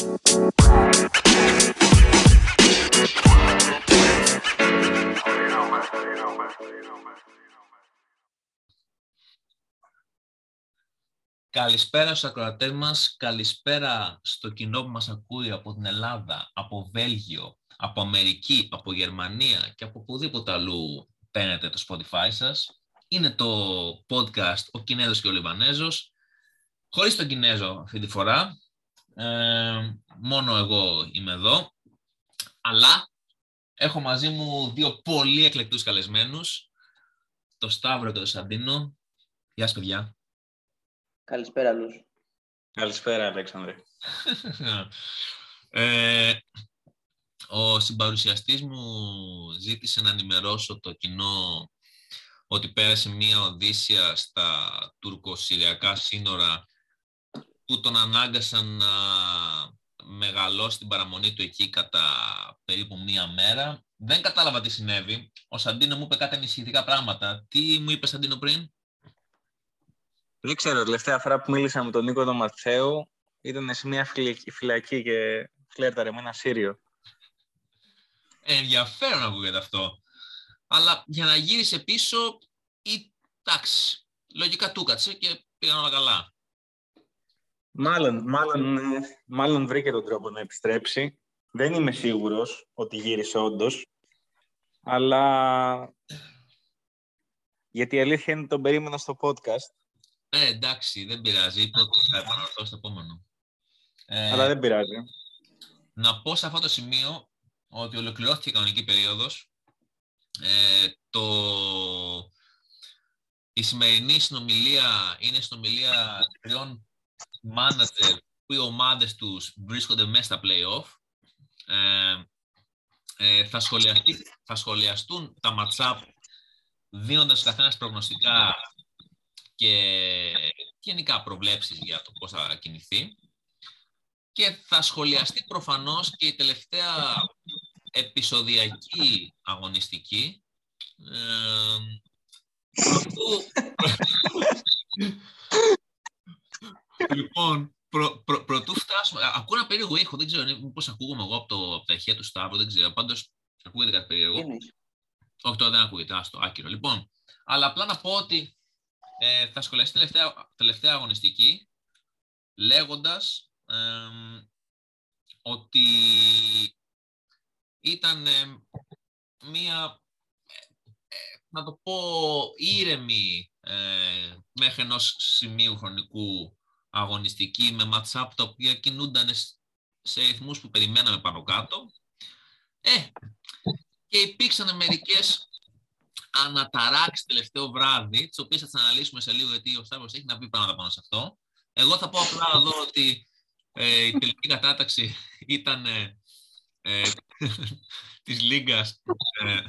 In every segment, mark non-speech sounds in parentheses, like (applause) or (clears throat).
Καλησπέρα στους ακροατές μας, καλησπέρα στο κοινό που μας ακούει από την Ελλάδα, από Βέλγιο, από Αμερική, από Γερμανία και από οπουδήποτε αλλού παίρνετε το Spotify σας. Είναι το podcast «Ο Κινέζος και ο Λιβανέζος». Χωρίς τον Κινέζο αυτή τη φορά, ε, μόνο εγώ είμαι εδώ, αλλά έχω μαζί μου δύο πολύ εκλεκτούς καλεσμένους, το Σταύρο και το Σαντίνο. Γεια σας παιδιά. Καλησπέρα, Λούς. Καλησπέρα, Αλέξανδρε. ε, ο συμπαρουσιαστής μου ζήτησε να ενημερώσω το κοινό ότι πέρασε μία οδύσσια στα τουρκο-συριακά σύνορα που τον ανάγκασαν να μεγαλώσει την παραμονή του εκεί κατά περίπου μία μέρα. Δεν κατάλαβα τι συνέβη. Ο Σαντίνο μου είπε κάτι ανησυχητικά πράγματα. Τι μου είπε Σαντίνο πριν; Δεν ξέρω, τελευταία φορά που μίλησα με τον Νίκο τον Ματθέου ήταν σε μια φυλακή και φλέρταρε με ένα Σύριο. Ε, ενδιαφέρον ακούγεται αυτό. Αλλά για να γύρισε πίσω, ή εντάξει, λογικά του κάτσε και πήγαν όλα καλά. Μάλλον, μάλλον, μάλλον βρήκε τον τρόπο να επιστρέψει. Δεν είμαι σίγουρος ότι γύρισε όντως. Αλλά γιατί η αλήθεια είναι ότι τον περίμενα στο podcast ε, εντάξει, δεν πειράζει. Είπε ότι θα επαναλαμβάνω στο επόμενο. Ε, Αλλά δεν πειράζει. Να πω σε αυτό το σημείο ότι ολοκληρώθηκε η κανονική περίοδος. Ε, το... Η σημερινή συνομιλία είναι συνομιλία τριών μάνατζερ που οι ομάδες τους βρίσκονται μέσα στα play-off. Ε, ε, θα, θα σχολιαστούν τα match-up δίνοντας καθένας προγνωστικά και γενικά προβλέψεις για το πώς θα κινηθεί. Και θα σχολιαστεί προφανώς και η τελευταία επεισοδιακή αγωνιστική. Ε, (laughs) (laughs) λοιπόν, προ, προ, πρωτού φτάσουμε... Ακούω ένα περίεργο ήχο, δεν ξέρω πώς ακούγομαι εγώ από, το, από τα ηχεία του Σταύρου, δεν ξέρω. Πάντως, ακούγεται κάτι περίεργο. Όχι, τώρα δεν ακούγεται, άστο, άκυρο. Λοιπόν, αλλά απλά να πω ότι ε, θα σχολιαστεί τελευταία, τελευταία αγωνιστική λέγοντας ότι ήταν μία, ε, να το πω, ήρεμη ε, μέχρι ενός σημείου χρονικού αγωνιστική με ματσάπ τα οποία κινούνταν σε ρυθμούς που περιμέναμε πάνω κάτω. Ε, και υπήρξαν μερικές αναταράξεις τελευταίο βράδυ, τις οποίες θα τις αναλύσουμε σε λίγο, γιατί ο Σταύρος έχει να πει πράγματα πάνω σε αυτό. Εγώ θα πω απλά εδώ ότι ε, η τελική κατάταξη ήταν ε, ε, (laughs) της Λίγκας ε,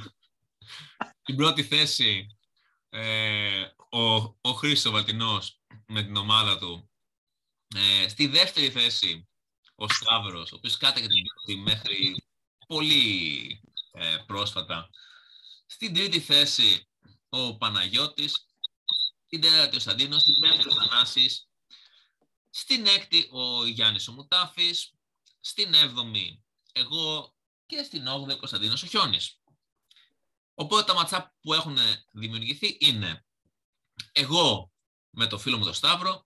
στην πρώτη θέση ε, ο, ο Χρήστος Βατινός με την ομάδα του. Ε, στη δεύτερη θέση ο Σταύρος, ο οποίος κάταγε την μέχρι πολύ ε, πρόσφατα στην τρίτη θέση ο Παναγιώτης, στην τέταρτη ο Σαντίνος, στην πέμπτη ο Θανάσης, στην έκτη ο Γιάννης ο Μουτάφης, στην έβδομη εγώ και στην όγδοη ο Κωνσταντίνος ο Χιόνης. Οπότε τα ματσά που έχουν δημιουργηθεί είναι εγώ με το φίλο μου τον Σταύρο,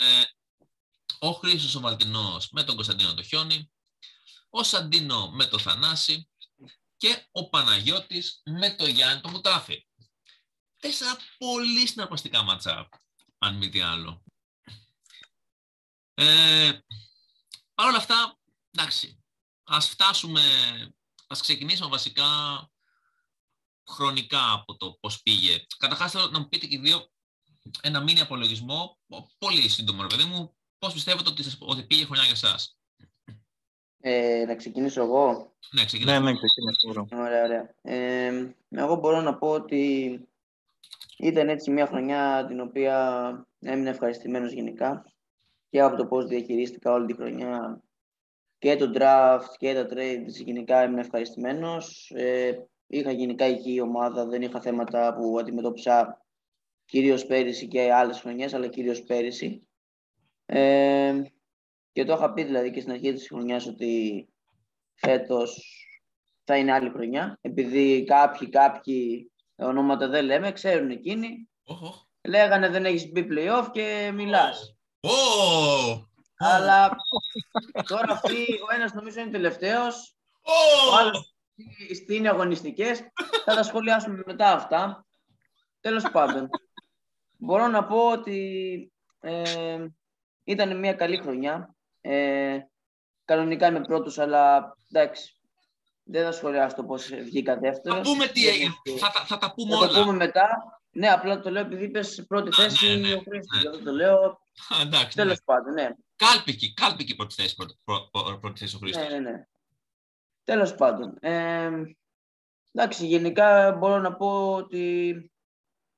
ε, ο Χρήστος ο Βαλτινός με τον Κωνσταντίνο το Χιόνι, ο Σαντίνο με το Θανάση, και ο Παναγιώτης με το Γιάννη το Μουτάφη. Τέσσερα πολύ συναρπαστικά ματσά, αν μη τι άλλο. Ε, Παρ' όλα αυτά, εντάξει, ας φτάσουμε, ας ξεκινήσουμε βασικά χρονικά από το πώς πήγε. Καταρχάς θέλω να μου πείτε και δύο ένα μήνυμα απολογισμό, πολύ σύντομο ρε παιδί μου, πώς πιστεύετε ότι, ότι πήγε χρονιά για εσάς. Ε, να ξεκινήσω εγώ. Ναι, ξεκινήσω. Ναι, ναι, ξεκινήσω. Ωραία, ωραία. Ε, εγώ μπορώ να πω ότι ήταν έτσι μια χρονιά την οποία έμεινα ευχαριστημένος γενικά και από το πώς διαχειρίστηκα όλη τη χρονιά και το draft και τα trades γενικά έμεινα ευχαριστημένος. Ε, είχα γενικά η ομάδα, δεν είχα θέματα που αντιμετώπισα κυρίως πέρυσι και άλλες χρονιές, αλλά κυρίως πέρυσι. Ε, Και το είχα πει δηλαδή και στην αρχή της χρονιάς ότι φέτος θα είναι άλλη χρονιά. Επειδή κάποιοι, κάποιοι ονόματα δεν λέμε, ξέρουν εκείνοι. Οχ, οχ. Λέγανε δεν έχεις μπει play-off και μιλάς. Ω! Αλλά τώρα αυτοί, ο ένας νομίζω είναι τελευταίος, Ω! ο άλλος είναι αγωνιστικές. Θα τα σχολιάσουμε μετά αυτά. Τέλος πάντων, μπορώ να πω ότι ε, ήταν μια καλή χρονιά. Ε, κανονικά είμαι πρώτος, αλλά εντάξει, δεν θα σχολιάσω το πώς βγήκα δεύτερος. Θα πούμε τι Δεν έγινε. έχει- Θα, τα- θα τα πούμε Θα το όλα. πούμε μετά. Ναι, απλά το λέω επειδή είπες πρώτη Α, θέση ναι, ναι, ο Χρήστος. ναι. γι' αυτό το λέω. Α, Εντάξει, ναι. Τέλος πάντων, ναι. Κάλπικη, κάλπικη πρώτη θέση, πρώτη, πρω- πρω- πρώτη θέση ο Χρήστος. Ναι, ναι, ναι. Τέλος πάντων. Ε, εντάξει, γενικά μπορώ να πω ότι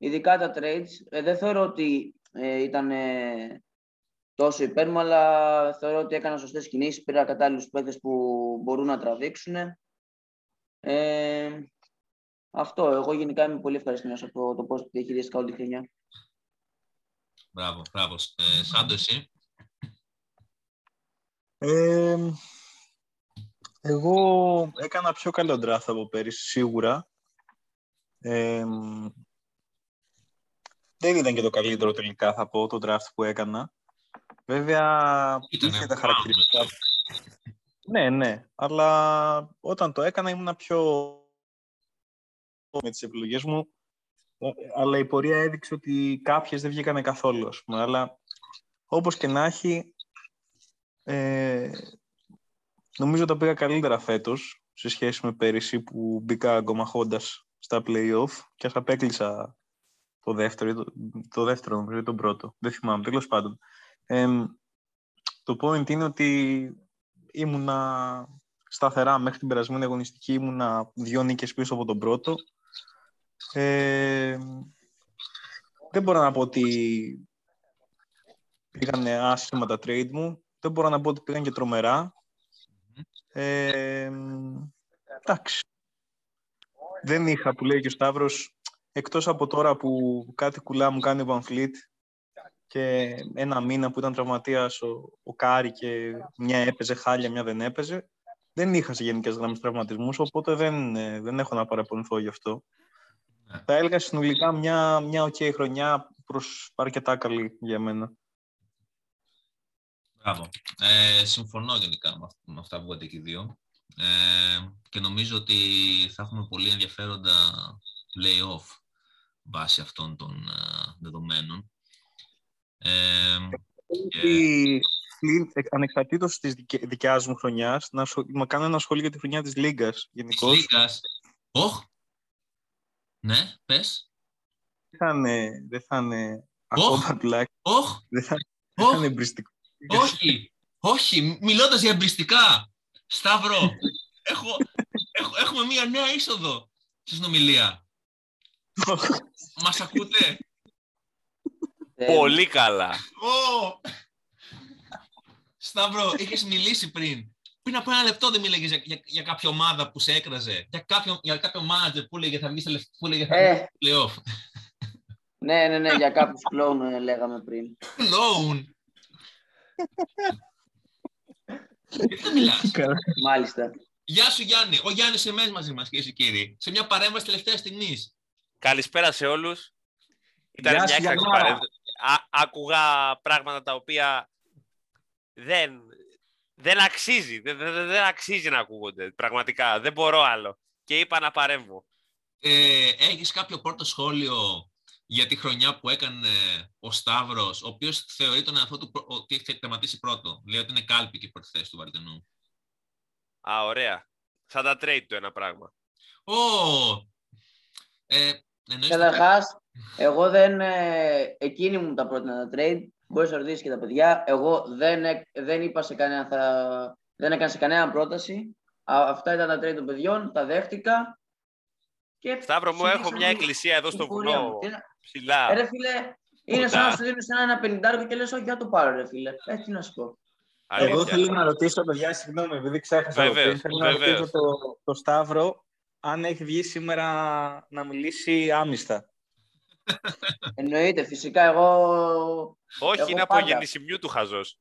ειδικά τα trades, ε, δεν θεωρώ ότι ε, ήταν ε, τόσο υπέρ μου, αλλά θεωρώ ότι έκανα σωστές κινήσεις, πήρα κατάλληλους παίκτες που μπορούν να τραβήξουν. Ε, αυτό, εγώ γενικά είμαι πολύ ευχαριστημένος από το πώς διαχειρίστηκα όλη τη χρονιά. Μπράβο, μπράβο. Ε, Σάντο, εσύ; Ε, εγώ έκανα πιο καλό draft από πέρυσι, σίγουρα. Ε, δεν ήταν και το καλύτερο τελικά, θα πω, το draft που έκανα. Βέβαια, Ήτανε είχε τα wow, χαρακτηριστικά. Ναι, ναι. Αλλά όταν το έκανα ήμουνα πιο με τις επιλογές μου. Ε, Αλλά η πορεία έδειξε ότι κάποιες δεν βγήκανε καθόλου, ας πούμε. Αλλά όπως και να έχει, ε, νομίζω τα πήγα καλύτερα φέτος σε σχέση με πέρυσι που μπήκα γκομαχώντας στα play-off και ας απέκλεισα το δεύτερο, ή το, το δεύτερο νομίζω ή τον πρώτο. Δεν θυμάμαι, τέλος πάντων. Ε, το point είναι ότι ήμουνα σταθερά μέχρι την περασμένη αγωνιστική, ήμουνα δύο νίκες πίσω από τον πρώτο. Ε, δεν μπορώ να πω ότι πήγαν άσχημα τα trade μου. Δεν μπορώ να πω ότι πήγαν και τρομερά. Ε, εντάξει. Δεν είχα, που λέει και ο Σταύρος, εκτός από τώρα που κάτι κουλά μου κάνει ο VanVleet και ένα μήνα που ήταν τραυματίας ο, ο Κάρι και μια έπαιζε χάλια, μια δεν έπαιζε, δεν είχα σε γενικές γραμμές τραυματισμούς, οπότε δεν, ε, δεν έχω να παραπονηθώ γι' αυτό. Ναι. Θα έλεγα συνολικά μια, μια ok χρονιά προς αρκετά καλή για μένα. Μπράβο. Ε, συμφωνώ γενικά με, αυ- με αυτά που είπατε και οι δύο. Ε, και νομίζω ότι θα έχουμε πολύ ενδιαφέροντα play-off βάσει αυτών των ε, δεδομένων. Ε, Ότι πλην- ε, ανεξαρτήτως της δικαι- δικιάς μου χρονιάς, να, σχο- να κάνω ένα σχόλιο για τη χρονιά της Λίγκας της γενικώς. Λίγκας. Όχ. Ναι, πες. Δεν θα είναι, δεν θα είναι Οχ. ακόμα τουλάχιστον, Όχ. δεν θα, δεν θα Όχ. είναι εμπριστικό. Όχι, όχι, μιλώντας για εμπριστικά. Σταύρο, (laughs) έχω, έχω, έχουμε μία νέα είσοδο στη συνομιλία. Μας ακούτε; Ε, Πολύ καλά. Ω! Σταύρο, είχες μιλήσει πριν. Πριν από ένα λεπτό δεν μίλαγες για, για, για κάποια ομάδα που σε έκραζε. Για κάποιο, για κάποιο manager που έλεγε θα βγεις σε που έλεγε θα Ε. βγεις στο play-off. Ναι, ναι, ναι, για κάποιους κλόουν ε, λέγαμε πριν. Κλόουν. Γιατί δεν μιλάς. Μάλιστα. Γεια σου Γιάννη. Ο Γιάννης Εμές μαζί μας κυρίες και κύριοι. Σε μια παρέμβαση τελευταία στιγμής. Καλησπέρα σε όλους. Ήταν Γεια μια σου, έκτακτη Γιαννάρα. παρέμβαση. Α- Άκουγα πράγματα τα οποία δεν, δεν αξίζει. Δεν, δεν, δεν αξίζει να ακούγονται. Πραγματικά. Δεν μπορώ άλλο. Και είπα να παρέμβω. Ε, έχεις κάποιο πρώτο σχόλιο για τη χρονιά που έκανε ο Σταύρος, ο οποίος θεωρεί τον εαυτό του προ- ότι έχει τερματίσει πρώτο; Λέει ότι είναι κάλπη και η πρώτη θέση του Βαρτενού. Α, ωραία. Σαν τα trade του ένα πράγμα. Ω! Ε, εννοείς το- Καταρχάς, εγώ δεν. Ε, εκείνη μου τα πρότεινα τα trade. Μπορείς να ρωτήσεις και τα παιδιά. Εγώ δεν, εκ- δεν είπα σε κανένα. Θα, δεν έκανα σε κανένα πρόταση. Α, αυτά ήταν τα trade των παιδιών. Τα δέχτηκα. Και Σταύρο μου, έχω συνέχισα μια την- εκκλησία εδώ την στο πορεία βουνό μου. Τι να- ψηλά. Ε, ρε φίλε, είναι σαν Κοντά. να σου δίνει ένα, ένα πενιντάρικο και λες: Όχι, για το πάρω, ρε φίλε. Ε, τι να σου πω. Εγώ Αλήθεια. θέλω να ρωτήσω, παιδιά, συγγνώμη, επειδή ξέχασα από Βεβαίως, πριν, θέλω να βεβαίως. ρωτήσω το, το Σταύρο αν έχει βγει σήμερα να μιλήσει άμυστα. (laughs) Εννοείται, φυσικά εγώ. Όχι, Εγώ είναι από πάντα. γεννησιμιού του χαζός.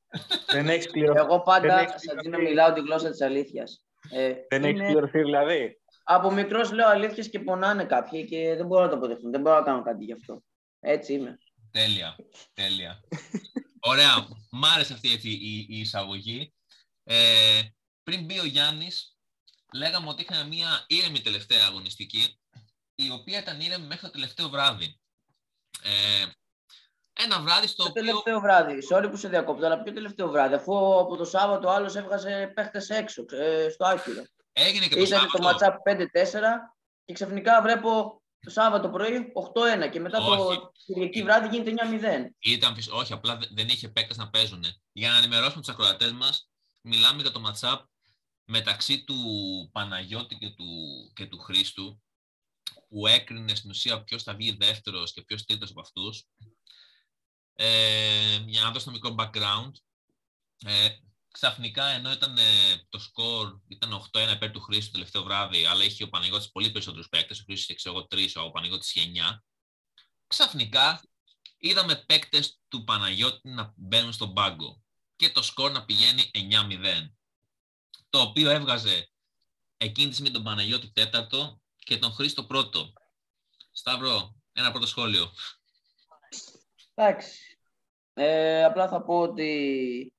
Δεν έχεις πληρωθεί, Εγώ Δεν πάντα έχεις σαν να πληρωθεί. μιλάω τη γλώσσα της αλήθειας. Ε, δεν έχεις είναι- πληρωθεί δηλαδή. από μικρός λέω αλήθειες και πονάνε κάποιοι και δεν μπορώ να το αποδεχτούν. Δεν μπορώ να κάνω κάτι γι' αυτό. Έτσι είμαι. Τέλεια. Τέλεια. Ωραία. Μ' άρεσε αυτή έτσι, η, η εισαγωγή. Ε, πριν μπει ο Γιάννης, λέγαμε ότι είχαμε μία ήρεμη τελευταία αγωνιστική, η οποία ήταν ήρεμη μέχρι το τελευταίο βράδυ. Ε, ένα βράδυ στο Το οποίο... τελευταίο βράδυ. Sorry που σε διακόπτω, αλλά ποιο τελευταίο βράδυ. Αφού από το Σάββατο ο άλλος έβγαζε παίχτες έξω, ε, στο άκυρο. Έγινε και το Ήταν το Σάββατο. matchup 5-4 και ξαφνικά βλέπω το Σάββατο πρωί 8-1 και μετά Όχι. το Κυριακή βράδυ γίνεται 9-0. Ήταν, φυσ- όχι, απλά δε- δεν είχε παίκτες να παίζουν. Για να ενημερώσουμε τους ακροατές μας, μιλάμε για το matchup μεταξύ του Παναγιώτη και του, και του Χρήστου, που έκρινε στην ουσία ποιος θα βγει δεύτερος και ποιος τρίτος από αυτούς. Ε, για να δώσω ένα μικρό background, ε, ξαφνικά ενώ ήταν ε, το σκορ ήταν 8-1 υπέρ του Χρήστου το τελευταίο βράδυ, αλλά είχε ο Παναγιώτης πολύ περισσότερους παίκτες, ο Χρήστος είχε ξέρω εγώ 3, ο Παναγιώτης είχε 9, ξαφνικά είδαμε παίκτες του Παναγιώτη να μπαίνουν στον πάγκο και το σκορ να πηγαίνει 9-0. Το οποίο έβγαζε εκείνη τη στιγμή τον Παναγιώτη τέταρτο και τον Χρήστο πρώτο. Σταύρο, ένα πρώτο σχόλιο. Εντάξει. Ε, απλά θα πω ότι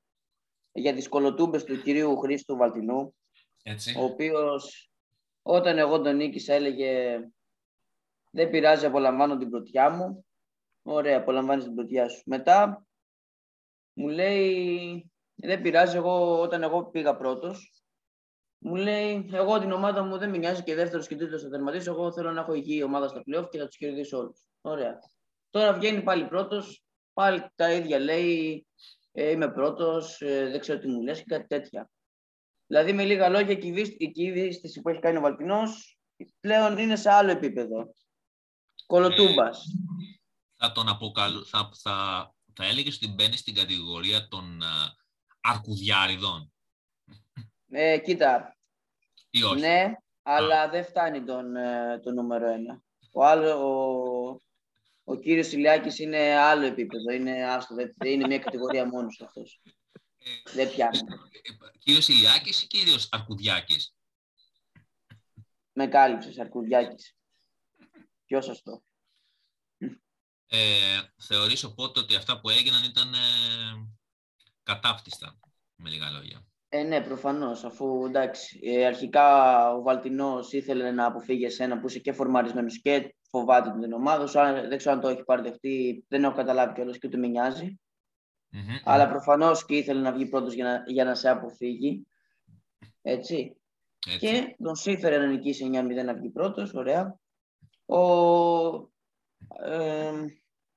για τις κολοτούμπες του κυρίου Χρήστου Βαλτινού, Έτσι. ο οποίος όταν εγώ τον νίκησα έλεγε δεν πειράζει, απολαμβάνω την πρωτιά μου. Ωραία, απολαμβάνεις την πρωτιά σου. Μετά μου λέει δεν πειράζει, εγώ, όταν εγώ πήγα πρώτος, μου λέει εγώ την ομάδα μου δεν με νοιάζει και δεύτερος και τρίτος θα τερματίσω, εγώ θέλω να έχω υγιή ομάδα στα playoff και θα τους κερδίσω όλους. Ωραία. Τώρα βγαίνει πάλι πρώτος, πάλι τα ίδια λέει, ε, είμαι πρώτος, ε, δεν ξέρω τι μου λες και κάτι τέτοια. Δηλαδή με λίγα λόγια η κυβίσ- η κυβίστηση που έχει κάνει ο Βαλτινός πλέον είναι σε άλλο επίπεδο. Κολοτούμπας. Θα τον αποκαλού... θα, θα, θα έλεγες ότι μπαίνει στην κατηγορία των α, αρκουδιάριδων Ε, κοίτα, ή όχι. ναι, αλλά δεν φτάνει τον, ε, το νούμερο ένα. Ο, άλλο, ο, ο κύριος Ηλιάκης είναι άλλο επίπεδο, είναι, άστο, δεν- είναι μια κατηγορία μόνος του αυτός. Ε, Δεν πιάνει. ε, κύριος Ηλιάκης ή κύριος Αρκουδιάκης; Με κάλυψες, Αρκουδιάκης. Πιο σωστό. Ε, θεωρείς οπότε ότι αυτά που έγιναν ήταν ε, κατάπτυστα, με λίγα λόγια. Ε, ναι, προφανώς, αφού εντάξει, ε, αρχικά ο Βαλτινός ήθελε να αποφύγει εσένα που είσαι και φορμαρισμένος και φοβάται την ομάδα σου. Αν- Δεν ξέρω αν το έχει παρδεχτεί, δεν έχω καταλάβει κιόλας και ούτε με νοιάζει. Μμμ. Αλλά προφανώς και ήθελε να βγει πρώτος για να, για να σε αποφύγει. Έτσι. Έτσι. Και τον σύφερε να νικήσει 9-0 να βγει πρώτος, ωραία. Ο, ε,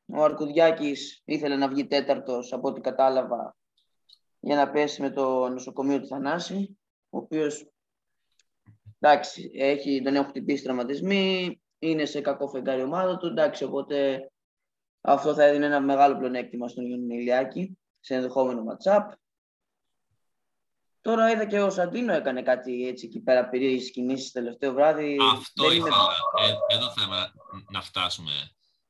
ο Αρκουδιάκης ήθελε να βγει τέταρτος, από ό,τι κατάλαβα, για να πέσει με το νοσοκομείο του Θανάση, ο οποίος, εντάξει, έχει, τον έχουν χτυπήσει τραυματισμοί, είναι σε κακό φεγγάρι η ομάδα του, εντάξει, οπότε αυτό θα έδινε ένα μεγάλο πλεονέκτημα στον Ιωάννη Ηλιάκη, σε ενδεχόμενο ματσάπ. Τώρα είδα και ο Σαντίνο έκανε κάτι έτσι εκεί πέρα περίεργες κινήσεις τελευταίο βράδυ. Αυτό Δεν είμαι- ήθελα. Ε, εδώ θέλουμε να, να φτάσουμε.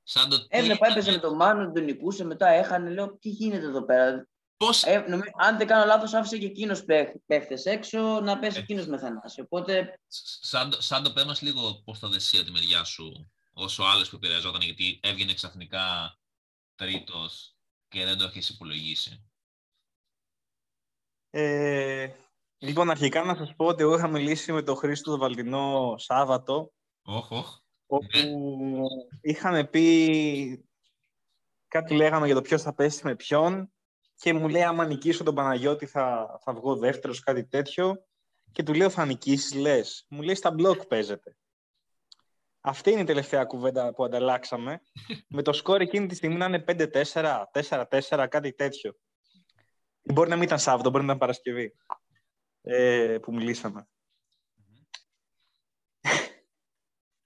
Σαν το τι Έβλεπα, έπαιζε με ήταν- τον Μάνο, τον νικούσε, μετά έχανε. Λέω, τι γίνεται εδώ πέρα; Πώς, Ε, νομι- αν δεν κάνω λάθος, άφησε και εκείνος παίχτες έξω να πέσει Ε. εκείνος με θανάση. Οπότε σαν, το- σαν το πες μας λίγο πώς θα δεσία τη μεριά σου όσο άλλος που επηρεαζόταν γιατί έβγαινε ξαφνικά τρίτος και δεν το έχεις υπολογίσει. Ε, λοιπόν, αρχικά να σας πω ότι εγώ είχα μιλήσει με τον Χρήστο τον Βαλτινό Σάββατο, Όχι, όχι. όπου είχαμε πει κάτι λέγαμε για το ποιος θα πέσει με ποιον και μου λέει άμα νικήσω τον Παναγιώτη θα, θα βγω δεύτερος, κάτι τέτοιο και του λέω θα νικήσεις, λες. Μου λέει στα μπλοκ παίζεται. Αυτή είναι η τελευταία κουβέντα που ανταλλάξαμε. (laughs) με το σκορ εκείνη τη στιγμή να είναι 5-4, 4-4, κάτι τέτοιο. Μπορεί να μην ήταν Σάββατο, μπορεί να ήταν Παρασκευή ε, που μιλήσαμε. (laughs)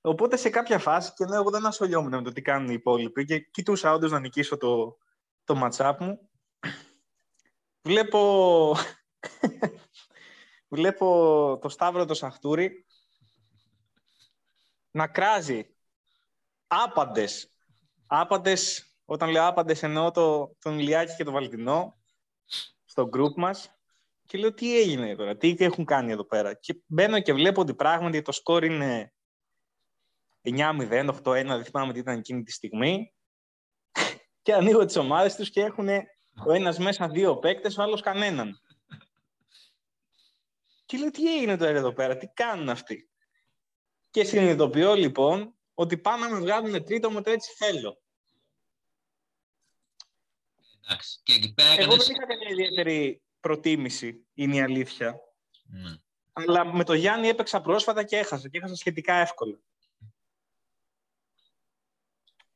Οπότε σε κάποια φάση, και ναι, εγώ δεν ασχολιόμουν με το τι κάνουν οι υπόλοιποι και κοιτούσα όντως να νικήσω το, το matchup μου. Βλέπω, βλέπω το Σταύρο το Σαχτούρη να κράζει άπαντες άπαντες, όταν λέω άπαντες εννοώ το, τον Ηλιάκη και τον Βαλτινό στο group μας και λέω τι έγινε τώρα, τι έχουν κάνει εδώ πέρα. Και μπαίνω και βλέπω ότι πράγματι το σκορ είναι 9-0, 8-1, δεν θυμάμαι τι ήταν εκείνη τη στιγμή. (laughs) και ανοίγω τις ομάδες τους και έχουν ο ένας μέσα δύο παίκτες, ο άλλος κανέναν. Και λέω τι έγινε τώρα εδώ πέρα, τι κάνουν αυτοί; Και συνειδητοποιώ λοιπόν ότι πάμε να με βγάλουν τρίτο μου το έτσι θέλω. Εντάξει. Και εκεί πέρα Εγώ δεν είχα καμία ιδιαίτερη προτίμηση, είναι η αλήθεια. Ναι. Αλλά με το Γιάννη έπαιξα πρόσφατα και έχασα. Και έχασα σχετικά εύκολα.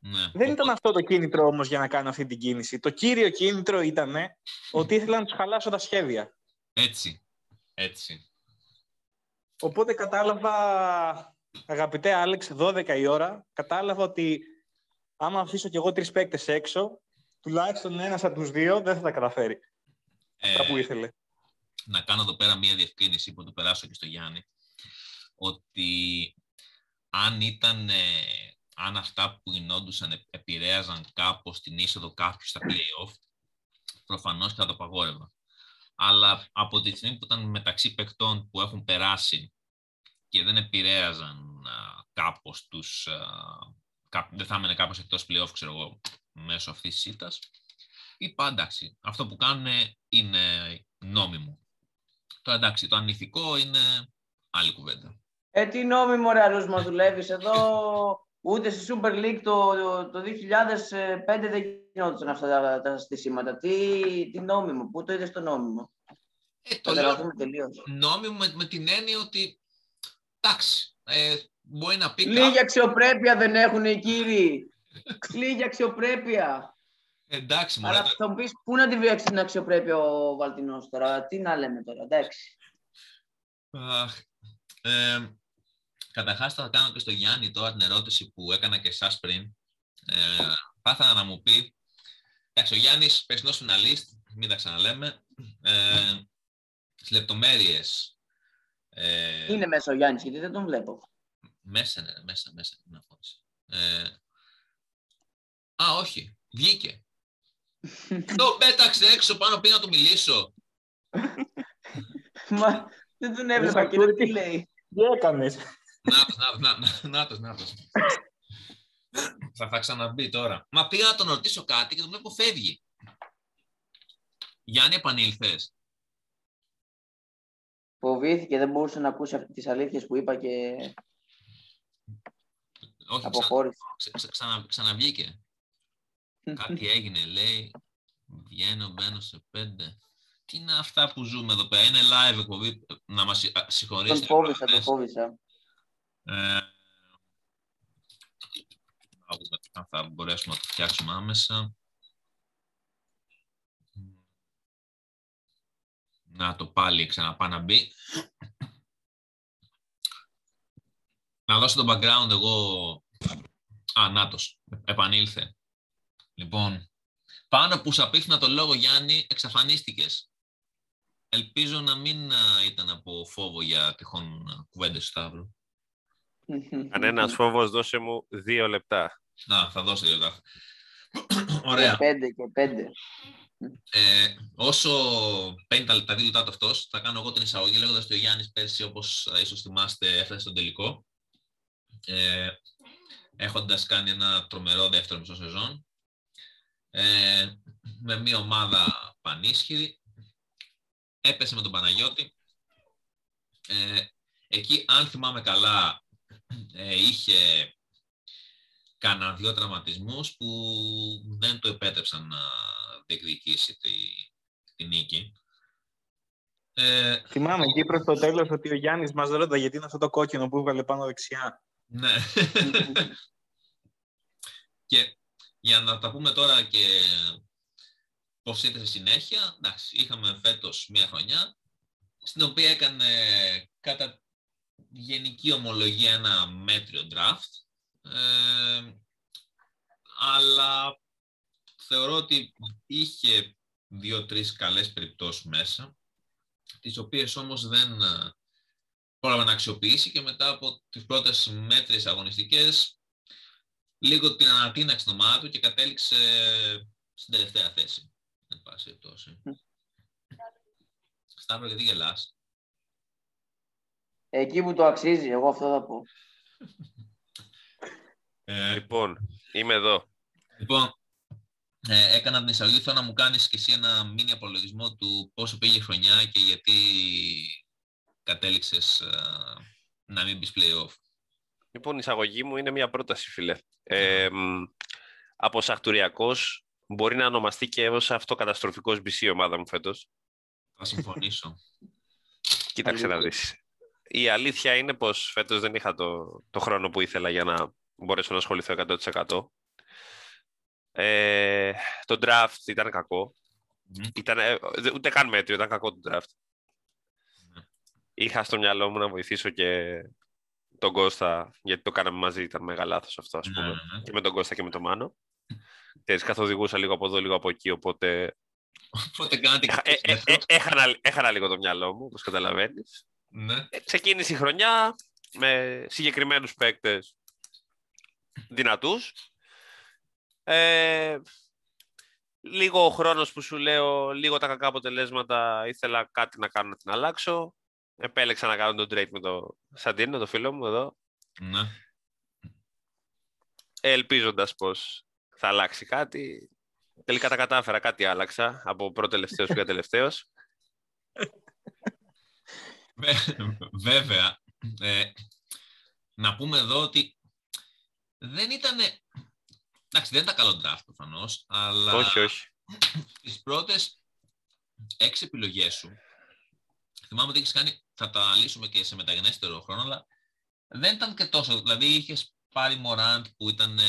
Ναι. Δεν ήταν αυτό το κίνητρο όμως για να κάνω αυτή την κίνηση. Το κύριο κίνητρο ήταν ότι ήθελα να τους χαλάσω τα σχέδια. Έτσι. Έτσι. Οπότε κατάλαβα, αγαπητέ Άλεξ, 12 η ώρα, κατάλαβα ότι άμα αφήσω κι εγώ τρεις παίκτες έξω, τουλάχιστον ένας από τους δύο δεν θα τα καταφέρει. Ε, Τα που ήθελε. να κάνω εδώ πέρα μία διευκρίνηση που το περάσω και στο Γιάννη. Ότι αν ήταν, ε, αν αυτά που γινόντουσαν ε- επηρέαζαν κάπως την είσοδο κάποιου στα play-off, προφανώς θα το απαγόρευα. Αλλά από τη στιγμή που ήταν μεταξύ παικτών που έχουν περάσει και δεν επηρέαζαν α, κάπως τους... α, κά- δεν θα έμενε κάπως εκτός play-off, ξέρω εγώ, μέσω αυτής της σίτας, είπα εντάξει, αυτό που κάνουν είναι νόμιμο. Τώρα εντάξει, το ανηθικό είναι άλλη κουβέντα. Ε, τι νόμιμο ρε Αρούς μας δουλεύεις εδώ. (laughs) Ούτε στη Super League το, το, το 2005 δεν γινόντουσαν αυτά τα, τα στήσιματα. Τι, τι νόμιμο, πού το είδες το νόμιμο; Ε, Το το λέω τρελαθούμε τελείως. νόμιμο με, με την έννοια ότι εντάξει, ε, μπορεί να πει Λίγη κάποιος, αξιοπρέπεια δεν έχουν οι κύριοι. Λίγη αξιοπρέπεια. εντάξει, μωρέ, Αλλά θα μου πεις πού να τη βιάξει την αξιοπρέπεια ο Βαλτινός τώρα; Τι να λέμε τώρα, εντάξει. Αχ, ε, καταρχάς θα κάνω και στο Γιάννη τώρα την ερώτηση που έκανα και εσάς πριν. Ε, θα ήθελα να μου πει, εντάξει, ο Γιάννης περσινός φιναλίστ, μην τα ξαναλέμε, ε, στις λεπτομέρειες. Ε, Είναι μέσα ο Γιάννης, γιατί δεν τον βλέπω. Μέσα, ναι, μέσα, μέσα. την αφώνηση. Ε, α, όχι. Βγήκε. (laughs) το πέταξε έξω πάνω πήγα να του μιλήσω. Μα δεν τον έβλεπα Δεν και ακούω τι τι- λέει. Τι έκανες; Νάτος, νάτος, να- να- νάτος, νάτος. θα, θα ξαναμπεί τώρα. Μα πήγα να τον ρωτήσω κάτι και τον βλέπω φεύγει. Γιάννη, επανήλθες. Φοβήθηκε, δεν μπορούσε να ακούσει αυτές τις αλήθειες που είπα και Όχι, ξα, αποχώρησε. ξα, ξα- ξανα- ξαναβγήκε. (laughs) Κάτι έγινε, λέει. Βγαίνω, μπαίνω σε πέντε. Τι είναι αυτά που ζούμε εδώ πέρα; Είναι live εκπομπή. Να μας συγ- α, Τον συγχωρήσετε. φόβησα, τον ακροατές. φόβησα. Ε, να δούμε αν θα μπορέσουμε να το φτιάξουμε άμεσα. Να το πάλι ξαναπά να μπει. Να δώσω το background εγώ. Α, νάτος. Επανήλθε. Λοιπόν, πάνω που σου απίθυνα το λόγο, Γιάννη, εξαφανίστηκες. Ελπίζω να μην α, ήταν από φόβο για τυχόν α, κουβέντες του Σταύρου. Κανένας φόβος, δώσε μου δύο λεπτά. Να, θα δώσω δύο λεπτά. (clears throat) Ωραία. Και πέντε και πέντε. Ε, όσο παίρνει τα, τα δύο λεπτά του αυτός, θα κάνω εγώ την εισαγωγή λέγοντας ότι ο Γιάννης πέρσι, όπως ίσως θυμάστε, έφτασε στον τελικό. Ε, Έχοντας κάνει ένα τρομερό δεύτερο μισό σεζόν. Ε, με μια ομάδα πανίσχυρη. Έπεσε με τον Παναγιώτη. Ε, εκεί, αν θυμάμαι καλά, ε, είχε κάνα δύο τραυματισμούς που δεν του επέτρεψαν να διεκδικήσει τη, τη νίκη. Ε, Θυμάμαι εκεί προς το τέλος ότι ο Γιάννης μας ρώτα γιατί είναι αυτό το κόκκινο που έβγαλε πάνω δεξιά. ναι. (laughs) και για να τα πούμε τώρα και πώς ήρθε στη συνέχεια, εντάξει, είχαμε φέτος μία χρονιά, στην οποία έκανε κατά γενική ομολογία ένα μέτριο draft, ε, αλλά θεωρώ ότι είχε δύο-τρεις καλές περιπτώσεις μέσα, τις οποίες όμως δεν ε, πρόλαβε να αξιοποιήσει και μετά από τις πρώτες μέτρες αγωνιστικές λίγο την ανατείναξε στην ομάδα του και κατέληξε στην τελευταία θέση. Εν πάση περιπτώσει. Σταύρο, γιατί γελάς; Εκεί που το αξίζει, εγώ αυτό θα πω. Ε, Λοιπόν, είμαι εδώ. λοιπόν, ε, έκανα την εισαγωγή. Θέλω να μου κάνεις και εσύ ένα μήνυ απολογισμό του πόσο πήγε η χρονιά και γιατί κατέληξες ε, να μην μπεις play-off. Λοιπόν, η εισαγωγή μου είναι μια πρόταση, φίλε. Ε, μ, από Σαχτουριακός μπορεί να ονομαστεί και ως αυτοκαταστροφικός BC η ομάδα μου φέτος. Θα συμφωνήσω. Κοίταξε να δεις. Η αλήθεια είναι πως φέτος δεν είχα το, το χρόνο που ήθελα για να μπορέσω να ασχοληθώ 100%. Ε, το draft ήταν κακό. Μμμ. Ήταν, ε, δε- ούτε καν μέτριο, ήταν κακό το draft. Ναι. Είχα στο μυαλό μου να βοηθήσω και τον Κώστα, γιατί το κάναμε μαζί, ήταν μεγάλο λάθος αυτό, ας Ναι, πούμε. ναι, ναι. Και με τον Κώστα και με τον Μάνο. Ξέρεις, καθοδηγούσα λίγο από εδώ, λίγο από εκεί, οπότε Οπότε κάνατε έχα- και ε, ε, ε, έχανα, έχανα λίγο το μυαλό μου, όπως καταλαβαίνεις. Ναι. Ε, ξεκίνησε η χρονιά με συγκεκριμένους παίκτες δυνατούς. Ε, λίγο ο χρόνος που σου λέω, λίγο τα κακά αποτελέσματα, ήθελα κάτι να κάνω να την αλλάξω. Επέλεξα να κάνω τον trade με το Σαντίνο, το φίλο μου εδώ, ναι. ελπίζοντας πως θα αλλάξει κάτι. Τελικά τα κατάφερα, κάτι άλλαξα, από πρώτο τελευταίος πήγα (laughs) τελευταίος. Βέ- Βέβαια, ε, να πούμε εδώ ότι δεν ήταν. Εντάξει, δεν ήταν καλό draft προφανώς, αλλά όχι, όχι. τις πρώτες έξι επιλογές σου, θυμάμαι ότι έχεις κάνει, θα τα λύσουμε και σε μεταγενέστερο χρόνο, αλλά δεν ήταν και τόσο. Δηλαδή είχες πάρει Μωράντ που ήταν ε,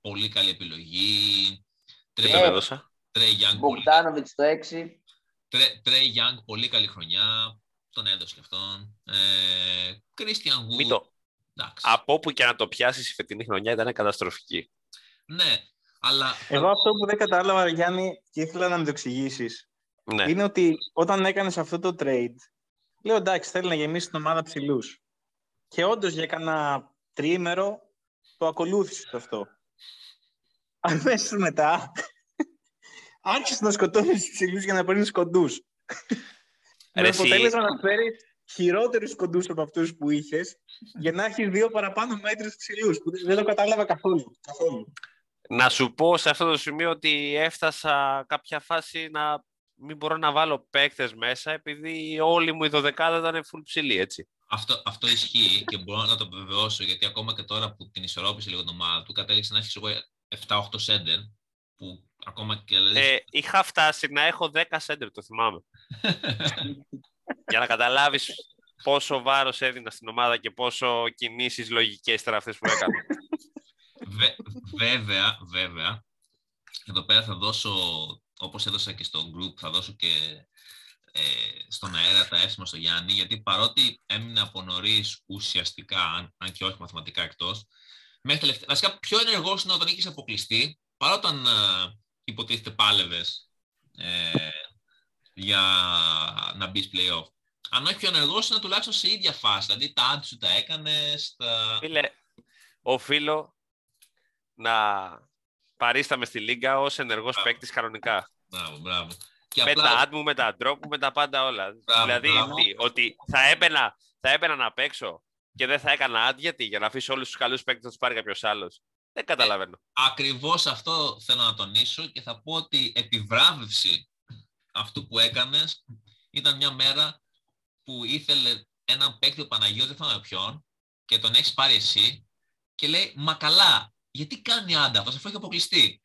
πολύ καλή επιλογή, Δεν Ε, τον έδωσα. Τρέι Young, πολύ Μπογκδάνοβιτ στο 6. Τρέ- Τρέι Young, πολύ καλή χρονιά. Τον έδωσε και αυτόν. Ε, Christian Wood. Μην το, Εντάξει. από όπου και να το πιάσεις η φετινή χρονιά ήταν καταστροφική. Ναι, αλλά. Εγώ αυτό που δεν κατάλαβα, Γιάννη, και ήθελα να μου το εξηγήσεις, Ναι. είναι ότι όταν έκανες αυτό το trade, λέω εντάξει, θέλει να γεμίσει την ομάδα ψηλούς. Και όντως για κανένα τριήμερο το ακολούθησες αυτό. Αμέσως μετά (laughs) άρχισε να σκοτώνεις τους ψηλούς για να παίρνεις κοντούς. Με Ρε, εσύ- αποτέλεσμα να φέρεις χειρότερους κοντούς από αυτούς που είχες για να έχεις δύο παραπάνω μέτρους ψηλού. Που δεν- δεν το κατάλαβα καθόλου. καθόλου. Να σου πω σε αυτό το σημείο ότι έφτασα κάποια φάση να μην μπορώ να βάλω παίκτες μέσα επειδή όλη μου η δωδεκάδα ήταν full ψηλή, έτσι. Αυτό, αυτό ισχύει και μπορώ να το βεβαιώσω γιατί ακόμα και τώρα που την ισορρόπησε λίγο την ομάδα του, κατέληξε να έχεις εγώ 7-8 σέντερ. Που ακόμα και δηλαδή. Ε, είχα φτάσει να έχω 10 center, το θυμάμαι. (laughs) Για να καταλάβεις πόσο βάρος έδινα στην ομάδα και πόσο κινήσεις λογικές ήταν αυτές που έκανα. Βε- βέβαια, βέβαια, εδώ πέρα θα δώσω, όπως έδωσα και στο group, θα δώσω και ε, στον αέρα τα εύσημα στο Γιάννη, γιατί παρότι έμεινε από νωρίς ουσιαστικά, αν, αν και όχι μαθηματικά εκτός, μέχρι τελευταία, βασικά πιο ενεργός είναι όταν είχες αποκλειστεί, παρά όταν ε, υποτίθεται πάλευες ε, για να μπεις play-off. Αν όχι πιο ενεργός είναι τουλάχιστον σε ίδια φάση, δηλαδή τα άντι σου τα έκανες, τα... Φίλε, οφείλω να παρίσταμε στη Λίγκα ως ενεργός Α. παίκτης κανονικά. Μπράβο, μπράβο. Και Με απλά- τα ad μου, με τα drop μου, με τα πάντα όλα. Μπράβο, δηλαδή, μπράβο. τι, ότι θα έμπαινα, θα έμπαινα να παίξω και δεν θα έκανα ad γιατί, για να αφήσω όλους τους καλούς παίκτες να τους πάρει κάποιος άλλος. Δεν καταλαβαίνω. Ακριβώς αυτό θέλω να τονίσω και θα πω ότι επιβράβευση αυτού που έκανες ήταν μια μέρα που ήθελε έναν παίκτη ο Παναγιώτης, δεν θυμάμαι ποιον, και τον έχεις πάρει εσύ και λέει «Μα καλά, γιατί κάνει άντα αυτός αφού έχει αποκλειστεί».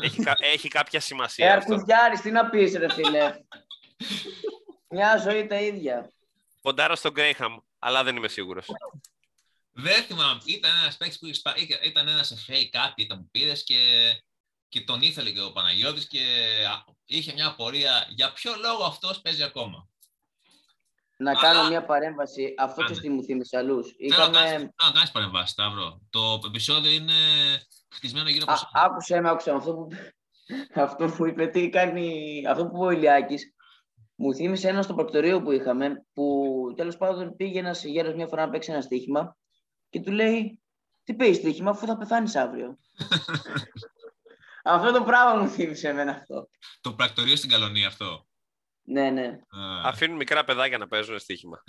έχει, κα- έχει κάποια Ε, σημασία αυτό. Αρκουδιάρης, τι να πεις ρε φίλε. Μια ζωή τα ίδια. Ποντάρω στον Γκρέιχαμ, αλλά δεν είμαι σίγουρος. Δεν θυμάμαι, ήταν ένας παίκτης που είχες πάρει- είχε- ήταν ένας FA κάτι ήταν που πήρες και, και τον ήθελε και ο Παναγιώτης και α, είχε μια απορία για ποιο λόγο αυτός παίζει ακόμα; Να Αλλά- κάνω μια παρέμβαση. Αυτό Κάνε. και στη μου θύμισε αλλούς. Θέλω να κάνεις, Είχαμε... θέλω να κάνεις παρεμβάσεις, Σταύρο. Το επεισόδιο είναι χτισμένο γύρω από Α, σένα. άκουσε με, άκουσε με. Αυτό που, (laughs) αυτό που είπε, τι κάνει, αυτό που είπε ο Ηλιάκης, μου θύμισε ένα στο πρακτορείο που είχαμε, που τέλος πάντων πήγε ένας γέρος μια φορά να παίξει ένα στοίχημα και του λέει, Τι παίζεις στοίχημα αφού θα πεθάνεις αύριο. αυτό το πράγμα μου θύμισε εμένα αυτό. Το πρακτορείο στην Καλονία αυτό. Ναι, ναι. Α, Αφήνουν μικρά παιδάκια να παίζουν στοίχημα.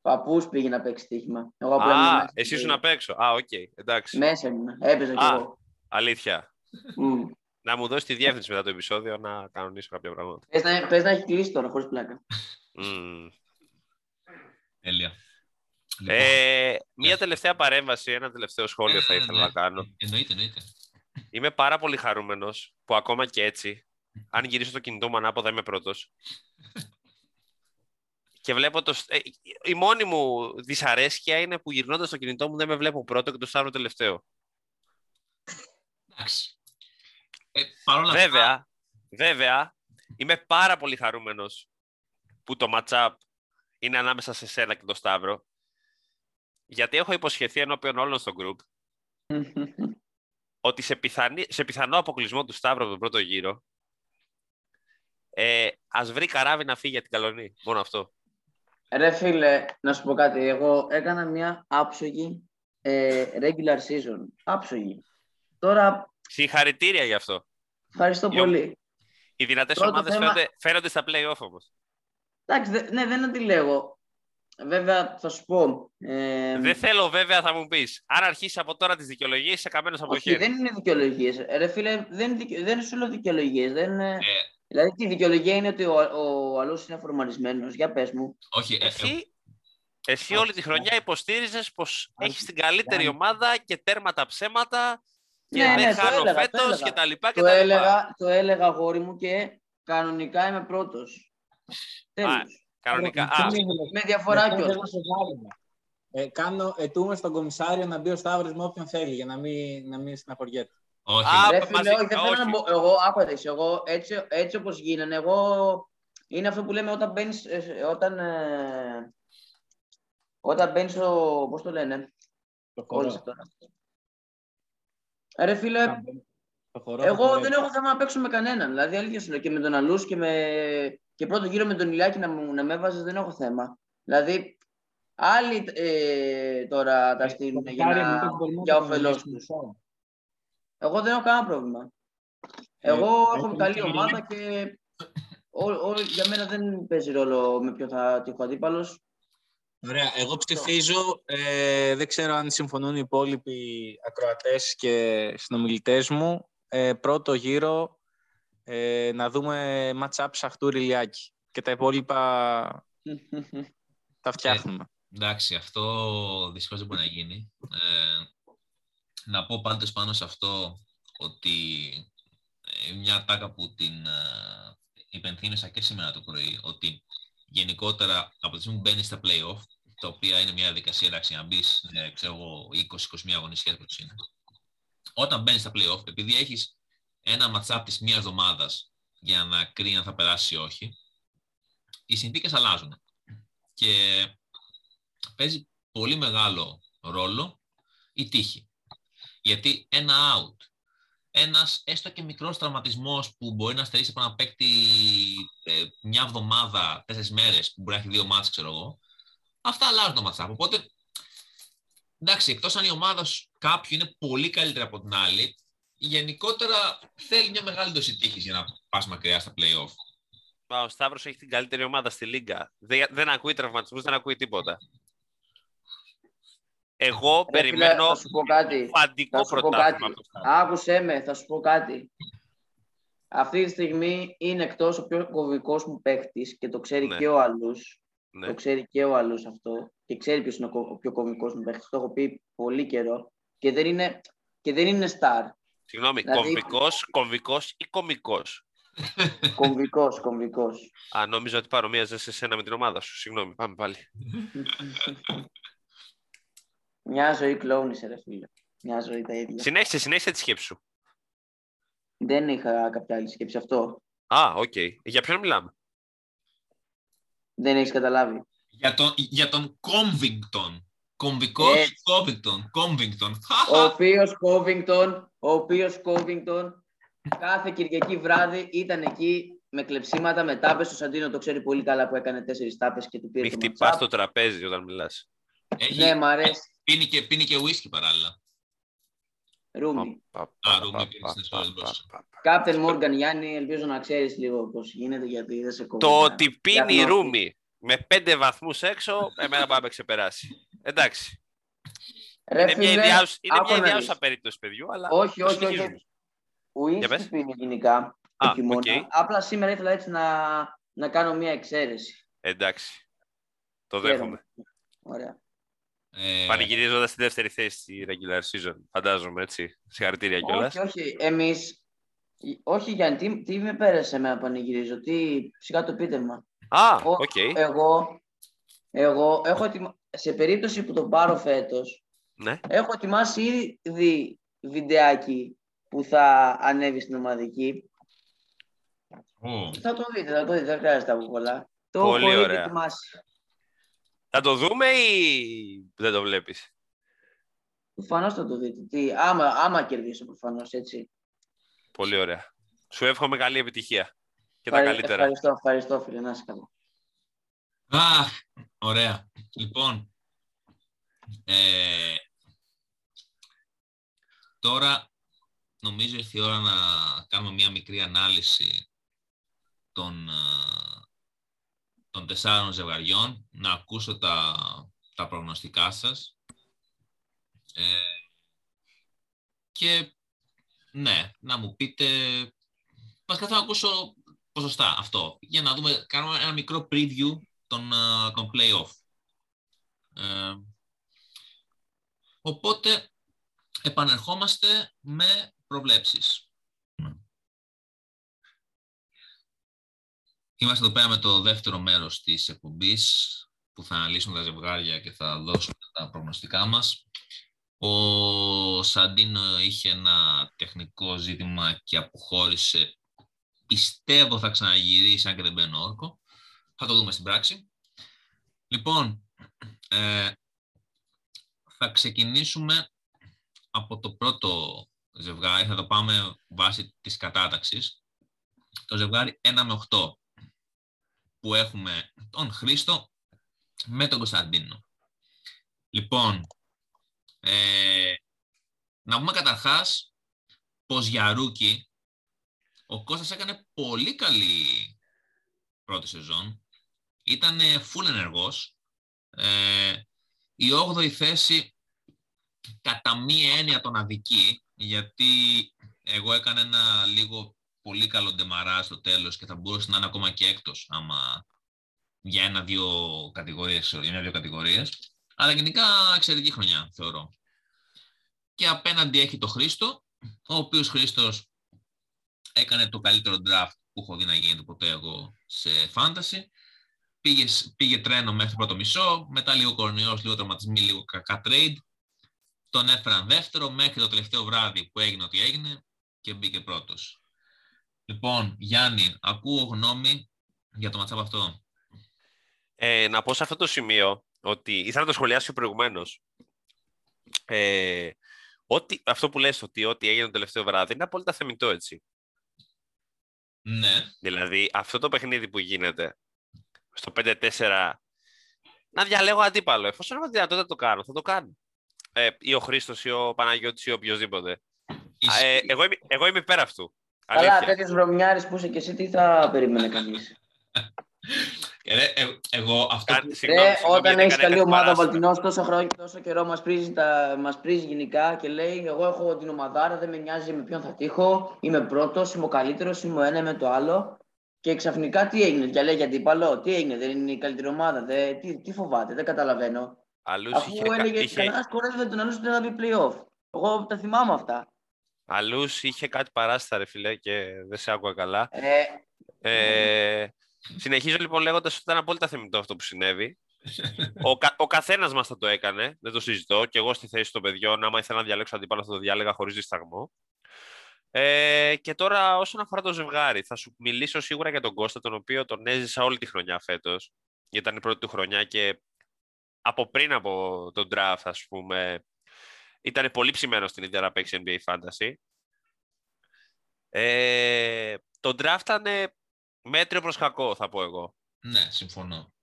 Παππούς πήγε να παίξει στοίχημα. Εγώ απλά ήμουν Α, μέσα εσύ στο- ήσουν απ' έξω. Α, οκ, εντάξει. Μέσα ήμουν. Έπαιζα κι Α. εγώ. Αλήθεια. Μμ. Να μου δώσεις τη διεύθυνση μετά το επεισόδιο να κανονίσω κάποια πράγματα. Πες να, πες να έχει κλείσει τώρα, χωρίς πλάκα. Μμμ. τέλεια. Λοιπόν, Ε, μία τελευταία παρέμβαση, ένα τελευταίο σχόλιο θα ναι, ήθελα ναι. να κάνω. Εννοείται, εννοείται. Είμαι πάρα πολύ χαρούμενος που ακόμα και έτσι, αν γυρίσω το κινητό μου ανάποδα, είμαι πρώτος. Και βλέπω το... σ- ε, η μόνη μου δυσαρέσκεια είναι που γυρνώντας το κινητό μου δεν με βλέπω πρώτο και το Σταύρο τελευταίο. Εντάξει. Ε, Παρ' όλα αυτά, Βέβαια, βέβαια, είμαι πάρα πολύ χαρούμενος που το match-up είναι ανάμεσα σε σένα και τον Σταύρο. Γιατί έχω υποσχεθεί ενώπιον όλων στο group (laughs) ότι σε, πιθανή, σε πιθανό αποκλεισμό του Σταύρου από τον πρώτο γύρο ε, ας βρει καράβι να φύγει για την Καλονή. Μόνο αυτό. Ρε φίλε, να σου πω κάτι. Εγώ έκανα μια άψογη ε, regular season. Άψογη. Τώρα, Συγχαρητήρια γι' αυτό. ευχαριστώ Ιω- πολύ. Οι δυνατές Πρώτο ομάδες θέμα- φαίνονται, φαίνονται στα play-off όμως. Εντάξει, δε- ναι, δεν αντιλέγω. Βέβαια, θα σου πω. Ε, Δεν θέλω βέβαια θα μου πεις. Αν αρχίσει από τώρα τις δικαιολογίες είσαι καμένος από το όχι, χέρι. δεν είναι δικαιολογίε. Ρε φίλε, δεν, είναι δικαι- δεν σου λέω δικαιολογίε. Δεν... είναι- Ε, Δηλαδή, τη δικαιολογία είναι ότι ο, ο άλλο είναι φορμαρισμένο. Για πε μου. όχι, ε, ε, Εσύ, εσύ όλη τη χρονιά υποστήριζες πως Αν- έχεις την καλύτερη Γιάννη. ομάδα και τέρματα ψέματα και Ναι, δεν ναι, το χάνω έλεγα, το φέτος έλεγα. και τα λοιπά και Το τα λοιπά. έλεγα, το έλεγα αγόρι μου και κανονικά είμαι πρώτο. Τέλος. Κανονικά. Άρα, Α, τι ήθελες- Με διαφορά Μετά κιόλας. θέλω σε βάλουμε. Ε, κάνω, ετούμε στον κομισάριο να μπει ο Σταύρος με όποιον θέλει για να μην, να μην στεναχωριέται. όχι. Α, Ρε μαζί- φίλε, όχι, δεν θέλω όχι. να μπω. Εγώ, άκουατε, εγώ έτσι, έτσι όπως γίνανε, εγώ είναι αυτό που λέμε όταν μπαίνεις, ε, όταν, ε, όταν μπαίνεις στο, πώς το λένε, Το κόλλησε χορό. τώρα. Ρε φίλε, Το χορό εγώ το χορεύει. δεν έχω θέμα να παίξω με κανέναν. Δηλαδή, αλήθεια σου λέω και με τον Αλούς και, με... και πρώτο γύρο με τον Ηλιάκη να, μου, να με έβαζες δεν έχω θέμα. Δηλαδή, άλλοι ε, τώρα τα στείλουν για, Κάρι, να... μήπως μπορούμε να για το όφελός κανονίσουμε τους. αυτό. Εγώ δεν έχω κανένα πρόβλημα. Ε, Εγώ έχω έχουμε καλή και- ομάδα και ό, ό, για μένα δεν παίζει ρόλο με ποιο θα τύχω αντίπαλος. Ωραία. Εγώ ψηφίζω, ε, δεν ξέρω αν συμφωνούν οι υπόλοιποι ακροατές και συνομιλητές μου, ε, πρώτο γύρο ε, να δούμε match-up Σαχτούρη Ηλιάκη και τα υπόλοιπα τα φτιάχνουμε. Εντάξει, αυτό δυστυχώς δεν μπορεί να γίνει. Ε, να πω πάντως πάνω σε αυτό ότι ε, μια τάκα που την ε, υπενθύμισα και σήμερα το πρωί, ότι γενικότερα από τη στιγμή που μπαίνει στα play-off, τα οποία είναι μια διαδικασία εντάξει, να μπεις, ε, ξέρω εγώ, 20-21 αγωνιστικές που είναι. Όταν μπαίνεις στα play-off, επειδή έχεις ένα match-up της μίας εβδομάδας για να κρίνει αν θα περάσει ή όχι, οι συνθήκες αλλάζουν. Και παίζει πολύ μεγάλο ρόλο η τύχη. Γιατί ένα out, ένας έστω και μικρός τραυματισμός που μπορεί να στερήσει από ένα παίκτη ε, μια εβδομάδα, τέσσερις μέρες, που μπορεί να έχει δύο μάτς, ξέρω εγώ, αυτά αλλάζουν το matchup. Οπότε, εντάξει, εκτός αν η ομάδα σου κάποιου είναι πολύ καλύτερη από την άλλη, γενικότερα θέλει μια μεγάλη δόση τύχης για να πας μακριά στα play-off. Μα ο Σταύρος έχει την καλύτερη ομάδα στη Λίγκα. Δεν, δεν ακούει τραυματισμούς, δεν ακούει τίποτα. Εγώ Ρε φίλε, περιμένω θα σου πω κάτι. φαντικό Θα σου πω πρωτάθλημα κάτι. από το Σταύρο. Άκουσέ με, θα σου πω κάτι. Αυτή τη στιγμή είναι εκτός ο πιο κομβικός μου παίκτης και το ξέρει Ναι. και ο Αλούς. Ναι. Το ξέρει και ο Αλούς αυτό και ξέρει ποιος είναι ο κο- ο πιο κομβικός μου παίκτης. Το έχω πει πολύ καιρό και δεν είναι, και δεν είναι star. Συγγνώμη, Δηλαδή- κομβικός, κομβικός ή κομικός; κομβικός, κομβικός. Α, νόμιζα ότι παρομοίαζε σε σένα με την ομάδα σου. Συγγνώμη, πάμε πάλι. Μια ζωή κλόουν είσαι ρε φίλε. Μια ζωή τα ίδια. Συνέχισε, συνέχισε τη σκέψη σου. Δεν είχα κάποια άλλη σκέψη αυτό. Α, οκ. Για ποιον μιλάμε; Δεν έχεις καταλάβει. Για τον, για τον Covington. Κομβικός Έτσι. Covington. Covington. Ο οποίος Covington, ο οποίος Covington κάθε Κυριακή βράδυ ήταν εκεί με κλεψίματα, με τάπες. Ο Σαντίνο το ξέρει πολύ καλά που έκανε τέσσερις τάπες και του πήρε Μην το χτυπάς matchup. το τραπέζι όταν μιλάς. Έχει, Ναι, μ' αρέσει. Πίνει και, πίνει και whisky παράλληλα. Ρούμι. Α, Ρούμι πίνεις στην εσόδη Κάπτεν Μόργαν Γιάννη, ελπίζω να ξέρεις λίγο πώς γίνεται γιατί δεν σε κόβω. Το ότι πίνει ρούμι με πέντε βαθμούς έξω, εμένα πάει να ξεπεράσει. Εντάξει. Ρε είναι μια φίλε, ιδιάζουσα- είναι άκου μια να ιδιάζουσα δεις. περίπτωση παιδιού, αλλά Όχι, το όχι, όχι. συνεχίζουμε. Για πες. Ουίσκι πίνει γενικά το Α, χειμώνα. οκ. Απλά σήμερα ήθελα έτσι να, να κάνω μια εξαίρεση. Εντάξει. Το Χαίρομαι. δέχομαι. Ωραία. Ε, Πανηγυρίζοντας τη δεύτερη θέση στη regular season, φαντάζομαι έτσι. Συγχαρητήρια κιόλας. Όχι, όχι. Εμείς, όχι Γιάννη, τι, τι με πέρασε με πανηγυρίζω, τι, σιγά το επίτευγμα. Α, Ο- οκ. Εγώ, εγώ έχω ετοιμα... σε περίπτωση που το πάρω φέτος, Ναι. έχω ετοιμάσει ήδη βιντεάκι που θα ανέβει στην ομαδική. ω, Θα το δείτε, θα το δείτε, δεν χρειάζεται από πολλά. Το Πολύ έχω ήδη ωραία. ετοιμάσει. Θα το δούμε ή δεν το βλέπεις; Προφανώς θα το δείτε. Τι, άμα, άμα κερδίσω προφανώς, έτσι. Πολύ ωραία. Σου εύχομαι καλή επιτυχία. Και τα Ευχαρι- καλύτερα. Ευχαριστώ, ευχαριστώ, φίλε. Να είσαι καλά. Αχ, ωραία. Λοιπόν, ε, τώρα νομίζω ήρθε η ώρα να κάνουμε μια μικρή ανάλυση των, ε, των τεσσάρων ζευγαριών, να ακούσω τα, τα προγνωστικά σας. Ε, και ναι, να μου πείτε, βασικά θα ακούσω ποσοστά αυτό, για να δούμε, κάνουμε ένα μικρό preview των, ε, των play-off. Ε, οπότε, επανερχόμαστε με προβλέψεις. Είμαστε εδώ πέρα με το δεύτερο μέρος της εκπομπής που θα αναλύσουμε τα ζευγάρια και θα δώσουμε τα προγνωστικά μας. Ο Σαντίνο είχε ένα τεχνικό ζήτημα και αποχώρησε. Πιστεύω θα ξαναγυρίσει, αν και δεν μπαίνω όρκο. Θα το δούμε στην πράξη. Λοιπόν, ε, θα ξεκινήσουμε από το πρώτο ζευγάρι. Θα το πάμε βάσει της κατάταξης. Το ζευγάρι 1 με 8 που έχουμε τον Χρήστο με τον Κωνσταντίνο. Λοιπόν, ε, να πούμε καταρχάς πως για rookie ο Κώστας έκανε πολύ καλή πρώτη σεζόν. Ήταν full ενεργός. Ε, η 8η θέση κατά μία έννοια τον αδικεί, γιατί εγώ έκανα ένα λίγο πολύ καλό ντεμαρά στο τέλος και θα μπορούσε να είναι ακόμα και έκτος άμα για ένα-δύο κατηγορίες, για μια-δύο κατηγορίες. Αλλά γενικά εξαιρετική χρονιά, θεωρώ. Και απέναντι έχει το Χρήστο, ο οποίος Χρήστος έκανε το καλύτερο draft που έχω δει να γίνεται ποτέ εγώ σε fantasy. Πήγε, πήγε τρένο μέχρι το πρώτο μισό, μετά λίγο κορονοϊός, λίγο τραυματισμοί, λίγο κακά trade. Τον έφεραν δεύτερο μέχρι το τελευταίο βράδυ που έγινε ό,τι έγινε και μπήκε πρώτος. Λοιπόν, Γιάννη, ακούω γνώμη για το ματσάπ αυτό. Ε, να πω σε αυτό το σημείο ότι ήθελα να το σχολιάσω προηγουμένως. Ε, ότι, αυτό που λες ότι ό,τι έγινε το τελευταίο βράδυ είναι απόλυτα θεμητό έτσι. Ναι, Δηλαδή αυτό το παιχνίδι που γίνεται στο 5-4 να διαλέγω αντίπαλο. Εφόσον έχω τη δυνατότητα να το κάνω, θα το κάνω. Ε, ή ο Χρήστος ή ο Παναγιώτης ή οποιοδήποτε. Ισχύει. Ε, εγώ, είμαι, εγώ είμαι υπέρ αυτού. Καλά, Αλήθεια. τέτοιος βρωμιάρης που είσαι και εσύ, τι θα περίμενε κανείς; Ε, ρε, ε, εγώ αυτό Κα- που... συγγνώμη, Ρε, συγγνώμη, όταν γιατί έχεις έκανα καλή κάτι ομάδα ο παράσιτο. Βαλτινός τόσο, χρόνο, τόσο καιρό μας πρίζεις, τα, μας πρίζεις γενικά και λέει: Εγώ έχω την ομαδάρα, δεν με νοιάζει με ποιον θα τύχω. Είμαι πρώτος, είμαι ο καλύτερος, είμαι ο ένα με το άλλο. Και ξαφνικά τι έγινε, διαλέγει αντίπαλο, τι έγινε, δεν είναι η καλύτερη ομάδα, δεν, τι, τι φοβάται, δεν καταλαβαίνω. Αλλούς Αφού είχε, κα- έλεγε είχε, κανένας κορέδευε τον άλλο ότι δεν θα μπει playoff. Εγώ τα θυμάμαι αυτά. αλλούς είχε κάτι παράστα, ρε φίλε, και δεν σε άκουγα καλά. Ε, Ε, συνεχίζω λοιπόν λέγοντας ότι ήταν απόλυτα θεμητό αυτό που συνέβη. (laughs) ο, κα, ο καθένας μας θα το έκανε, δεν το συζητώ. Και εγώ στη θέση των παιδιών, άμα ήθελα να διαλέξω αντίπαλο, θα το διάλεγα χωρίς δισταγμό. Ε, και τώρα, όσον αφορά το ζευγάρι, θα σου μιλήσω σίγουρα για τον Κώστα, τον οποίο τον έζησα όλη τη χρονιά φέτος. Γιατί ήταν η πρώτη του χρονιά και από πριν από τον draft, ας πούμε, ήταν πολύ ψημένος στην ίδια να παίξει NBA Fantasy. Ε, το draft ήταν μέτριο προς κακό, θα πω εγώ. Ναι, συμφωνώ.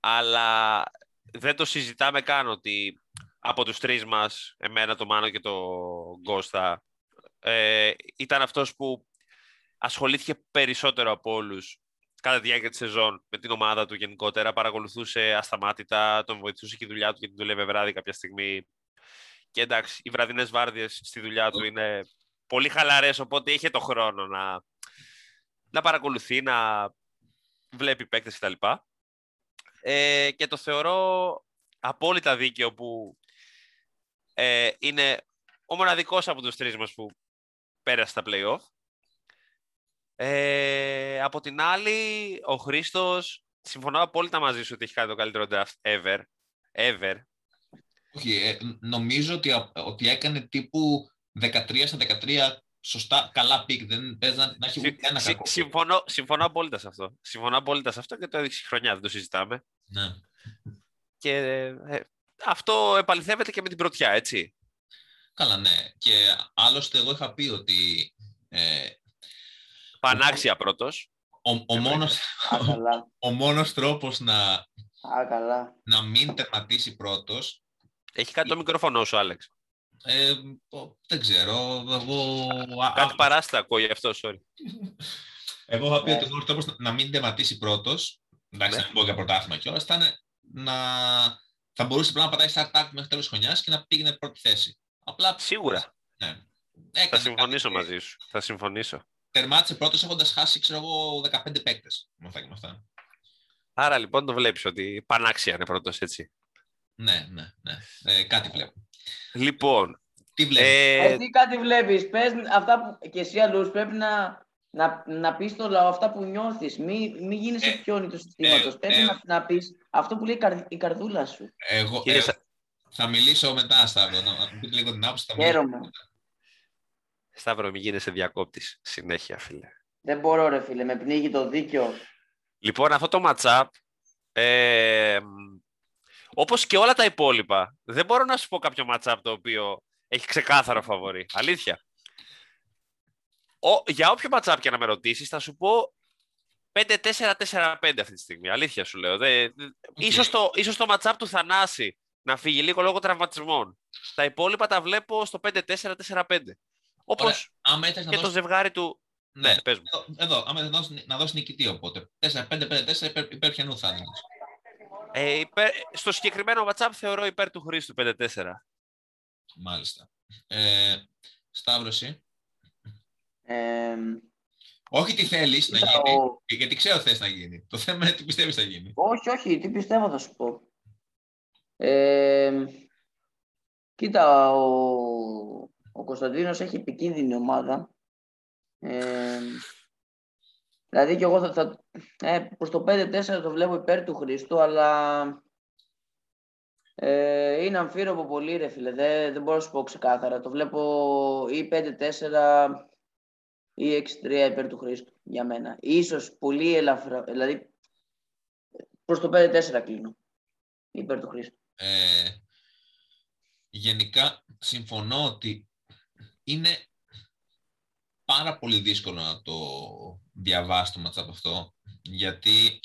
Αλλά δεν το συζητάμε καν ότι από τους τρεις μας, εμένα, το Μάνο και το Γκώστα, ε, ήταν αυτός που ασχολήθηκε περισσότερο από όλους κατά τη διάρκεια της σεζόν με την ομάδα του γενικότερα. Παρακολουθούσε ασταμάτητα, τον βοηθούσε και η δουλειά του γιατί δουλεύει βράδυ κάποια στιγμή. Και εντάξει, οι βραδινές βάρδιες στη δουλειά του είναι πολύ χαλαρές, οπότε είχε το χρόνο να, να παρακολουθεί, να βλέπει παίκτες κτλ. Ε, και το θεωρώ απόλυτα δίκαιο που ε, είναι ο μοναδικός από τους τρεις μας που πέρασε τα play-off. Ε, από την άλλη, ο Χρήστος, συμφωνώ απόλυτα μαζί σου ότι έχει κάνει το καλύτερο draft ever. ever. Όχι, ε, νομίζω ότι, ότι έκανε τύπου 13 στα 13 σωστά, καλά pick. Δεν παίζει να, έχει ούτε ένα κακό. Συμφωνώ, συμφωνώ απόλυτα σε αυτό. Συμφωνώ απόλυτα σε αυτό και το έδειξε χρονιά, δεν το συζητάμε. Ναι. Και ε, αυτό επαληθεύεται και με την πρωτιά, έτσι. Καλά, ναι. Και άλλωστε εγώ είχα πει ότι... Ε, Πανάξια πρώτος. Ο, ο, μόνος, ο, μόνος τρόπος να, Α, καλά. να μην τερματίσει πρώτος... Έχει κάτι το μικρόφωνο σου, Άλεξ. Ε, δεν ξέρω. Εγώ... Κάτι παράστα ακούω γι' αυτό, sorry. Εγώ είχα πει ότι ο μόνος τρόπος να μην τερματίσει πρώτος, εντάξει, ναι. να μην πω για πρωτάθλημα κιόλας, ήταν να θα μπορούσε να πατάει start-up μέχρι τέλος χρονιάς και να πήγαινε πρώτη θέση. Απλά... Σίγουρα. Ναι. θα συμφωνήσω κάτι... μαζί σου. Θα συμφωνήσω. Τερμάτισε πρώτος έχοντας χάσει, ξέρω εγώ, 15 παίκτες. Με αυτά και με αυτά. Άρα λοιπόν το βλέπεις ότι πανάξια είναι πρώτος, έτσι. Ναι, ναι, ναι. Ε, κάτι βλέπω. Λοιπόν. Τι βλέπεις; Ε... Εσύ κάτι βλέπεις. Πες αυτά που και εσύ αλλούς πρέπει να να, να πεις το λαό αυτά που νιώθεις. Μην μη γίνεσαι ε, πιόνι του συστήματος. Ε, Πρέπει ε, να, να πεις αυτό που λέει η καρδούλα σου. Εγώ ε, θα μιλήσω μετά, Σταύρο. Να, να πείτε λίγο την άποψη. Χαίρομαι. Σταύρο, μην γίνεσαι διακόπτης. Συνέχεια, φίλε. Δεν μπορώ, ρε φίλε. Με πνίγει το δίκιο. Λοιπόν, αυτό το matchup, ε, όπως και όλα τα υπόλοιπα, δεν μπορώ να σου πω κάποιο matchup το οποίο έχει ξεκάθαρο φαβορή. Αλήθεια ο, για όποιο matchup και να με ρωτήσεις, θα σου πω 5-4-4-5 αυτή τη στιγμή. Αλήθεια σου λέω. Δε, okay. ίσως, το, ίσως το matchup του Θανάση να φύγει λίγο λόγω τραυματισμών. Τα υπόλοιπα τα βλέπω στο 5-4-4-5. Όπως και το δώσεις... ζευγάρι του. Ναι, ναι πες μου. Εδώ, εδώ άμα να δώσει, να δώσεις νικητή οπότε. 4-5-5-4 υπέρ, υπέρ ποιανού θα είναι. Ε, υπέρ, στο συγκεκριμένο WhatsApp θεωρώ υπέρ του Χρήστου 5-4. Μάλιστα. Ε, Σταύρωση. όχι τι θέλεις να γίνει, ο... γιατί ξέρω θες να γίνει. Το θέμα είναι τι πιστεύεις θα γίνει. Όχι, όχι, τι πιστεύω θα σου πω. Ε, κοίτα, ο, ο Κωνσταντίνος έχει επικίνδυνη ομάδα. Ε, δηλαδή και εγώ θα, θα ε, προς το 5-4 το βλέπω υπέρ του Χριστού, αλλά ε, είναι αμφίροπο πολύ ρε φίλε, δεν, δεν μπορώ να σου πω ξεκάθαρα. Το βλέπω ή 5-4 ή 6-3 υπέρ του Χρήστου για μένα. Ίσως πολύ ελαφρά, δηλαδή προς το 5-4 κλείνω υπέρ του Χρήστου. Ε, γενικά συμφωνώ ότι είναι πάρα πολύ δύσκολο να το διαβάσει το ματσάπ αυτό γιατί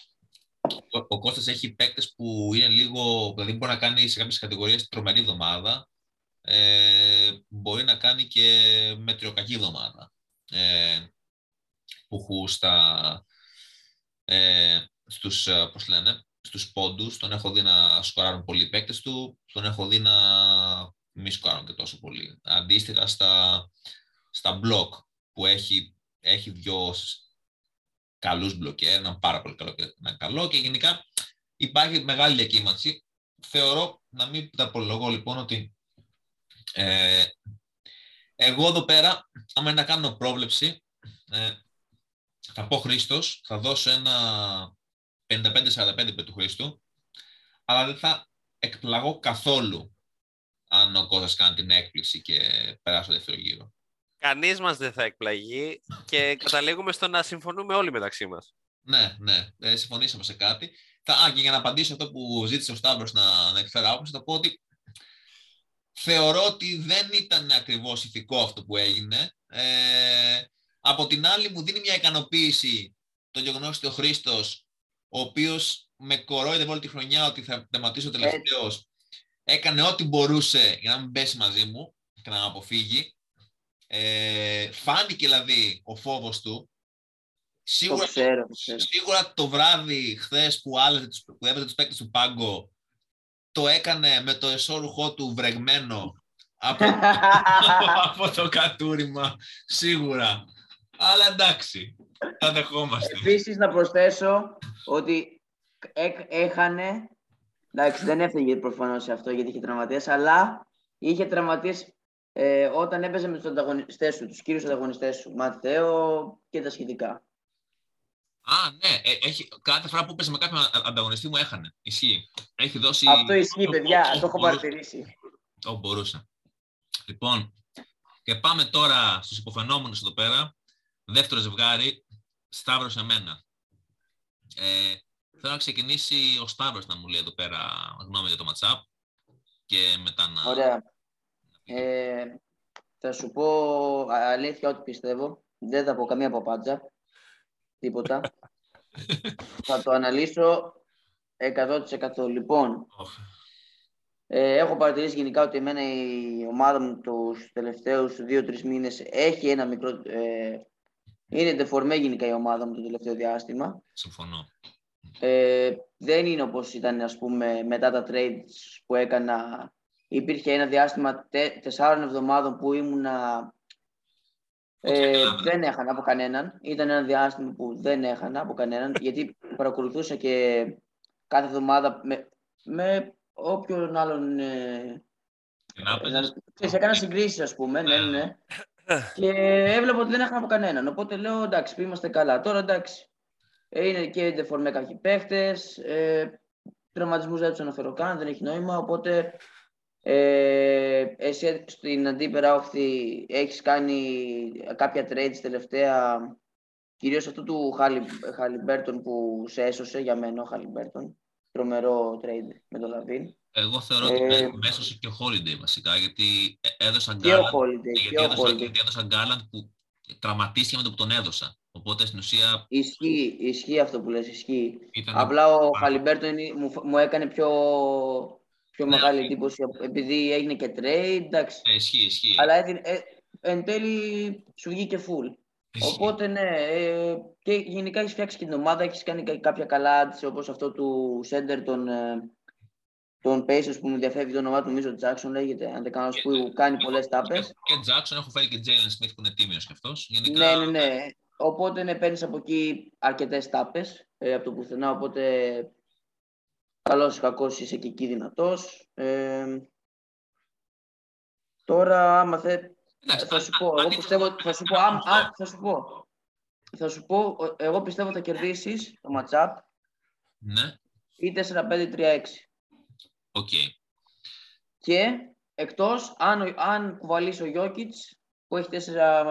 ο, ο Κώστας έχει παίκτες που είναι λίγο, δηλαδή μπορεί να κάνει σε κάποιες κατηγορίες τρομερή εβδομάδα ε, μπορεί να κάνει και μετριοκακή εβδομάδα ε, που στα, ε, στους, ε, πώς λένε, στους πόντους. Τον έχω δει να σκοράρουν πολλοί παίκτες του, τον έχω δει να μη σκοράρουν και τόσο πολύ. Αντίστοιχα στα, στα μπλοκ που έχει, έχει δυο καλούς μπλοκέρ, ένα πάρα πολύ καλό και ένα καλό και γενικά υπάρχει μεγάλη διακύμανση. Θεωρώ, να μην τα απολογώ λοιπόν, ότι ε, εγώ εδώ πέρα, άμα είναι να κάνω πρόβλεψη, ε, θα πω Χρήστος, θα δώσω ένα 55-45 του Χρήστου, αλλά δεν θα εκπλαγώ καθόλου αν ο Κώστας κάνει την έκπληξη και περάσει το δεύτερο γύρο. Κανείς μας δεν θα εκπλαγεί και καταλήγουμε στο να συμφωνούμε όλοι μεταξύ μας. Ναι, ναι, ε, συμφωνήσαμε σε κάτι. Θα, α, και για να απαντήσω αυτό που ζήτησε ο Σταύρος να, να εκφέρω άποψη, θα πω ότι θεωρώ ότι δεν ήταν ακριβώς ηθικό αυτό που έγινε. Ε, από την άλλη μου δίνει μια ικανοποίηση το γεγονός ότι ο Χρήστος, ο οποίος με κορόιδε όλη τη χρονιά ότι θα τερματίσω τελευταίος, έκανε ό,τι μπορούσε για να μην πέσει μαζί μου και να με αποφύγει. Ε, φάνηκε δηλαδή ο φόβος του. Σίγουρα Το ξέρω, το ξέρω. Σίγουρα το βράδυ χθες που, άλλαζε τους- που έβαζε τους παίκτες του Πάγκο το έκανε με το εσώρουχό του βρεγμένο από, (laughs) από το κατούριμα, σίγουρα. Αλλά εντάξει, τα δεχόμαστε. Επίσης να προσθέσω ότι έκ- έχανε, εντάξει δεν έφυγε προφανώς σε αυτό γιατί είχε τραυματίες, αλλά είχε τραυματίες ε, όταν έπαιζε με τους ανταγωνιστές σου, τους κύριους ανταγωνιστές σου, Ματθαίο και τα σχετικά. Α, ναι, ε, έχει, κάθε φορά που έπαιζε με κάποιον α- ανταγωνιστή μου έχανε. Ισχύει. Έχει δώσει... Αυτό ισχύει παιδιά, ό- το έχω ό- μπορούσε. παρατηρήσει. Ό, μπορούσε. Λοιπόν, και πάμε τώρα στους υποφαινόμενους εδώ πέρα. Δεύτερο ζευγάρι, Σταύρος εμένα. Ε, θέλω να ξεκινήσει ο Σταύρος να μου λέει εδώ πέρα γνώμη για το matchup και μετά να... Ωραία. Ε, θα σου πω α- αλήθεια ό,τι πιστεύω. Δεν θα πω καμία παπάντζα. Τίποτα. (laughs) θα το αναλύσω 100%. Λοιπόν, Οχ, ε, έχω παρατηρήσει γενικά ότι εμένα η ομάδα μου τους τελευταίους 2-3 μήνες έχει ένα μικρό... Ε, είναι δεφορμέ γενικά η ομάδα μου το τελευταίο διάστημα. συμφωνώ. Ε, δεν είναι όπως ήταν ας πούμε μετά τα trades που έκανα. Υπήρχε ένα διάστημα τε, τεσσάρων εβδομάδων που ήμουνα ε, δεν έχανα από κανέναν. Ήταν ένα διάστημα που δεν έχανα από κανέναν γιατί παρακολουθούσα και κάθε εβδομάδα με, με όποιον άλλον ε, Και να ε, παίζεις. να- ξέρεις, έκανα συγκρίσεις ας πούμε, ναι, ναι, ναι. Και έβλεπα ότι δεν έχανα από κανέναν. Οπότε λέω εντάξει, που είμαστε καλά. Τώρα εντάξει. ε, Είναι και δεφορμέ κάποιοι παίχτες. Ε, Τραυματισμούς δεν τους αναφέρω καν, δεν έχει νόημα. Οπότε ε, εσύ στην αντίπερα όχθη έχεις κάνει κάποια trades τελευταία. Κυρίως αυτό του Χαλιμπέρτον που σε έσωσε για μένα ο Χαλιμπέρτον. Τρομερό trade με τον LaVine. Εγώ θεωρώ ότι Ε, με- με έσωσε και ο Holiday βασικά, γιατί ε- έδωσαν Και ο Garland Holiday. γιατί Και ο έδωσαν- Holiday. γιατί έδωσαν Garland που τραυματίστηκε με το που τον έδωσα. Οπότε στην ουσία Ισχύει, ισχύει αυτό που λες, ισχύει. ήταν... Απλά ο πάρα- Χαλιμπέρτον είναι- μου, μου έκανε πιο, πιο Ναι, μεγάλη όχι. εντύπωση επειδή έγινε και trade, εντάξει. Ε, ισχύει, ισχύει. Αλλά έδινε, ε, εν τέλει σου βγήκε full. Ισχύει. Οπότε ναι, ε, και γενικά έχεις φτιάξει και την ομάδα, έχεις κάνει κα- κάποια καλά ads, όπως αυτό του Σέντερ, τον, ε, τον Pacers που μου διαφεύγει το όνομά του, νομίζω Jackson λέγεται, αν δεν κάνω λάθος, που κάνει πολλές τάπες. Και Jackson, έχω φέρει και Jalen Smith που είναι τίμιος κι αυτός. Γενικά, Ναι, ναι, ναι. Οπότε ναι, παίρνεις από εκεί αρκετές τάπες ε, από το πουθενά. Οπότε καλός ή κακός είσαι και εκεί δυνατός. Ε, τώρα, άμα θε, εντάξει, θα αν- σου πω. αν Εγώ είναι πιστεύω, αυτό- θα σου πω, άμα- α, θα σου πω. Θα σου πω, ο- εγώ πιστεύω ότι θα κερδίσεις το matchup Ναι, ή 4-5-3-6. Οκ. Και εκτός αν, ο- αν κουβαλήσει ο Γιόκιτς που έχει τέσσερα,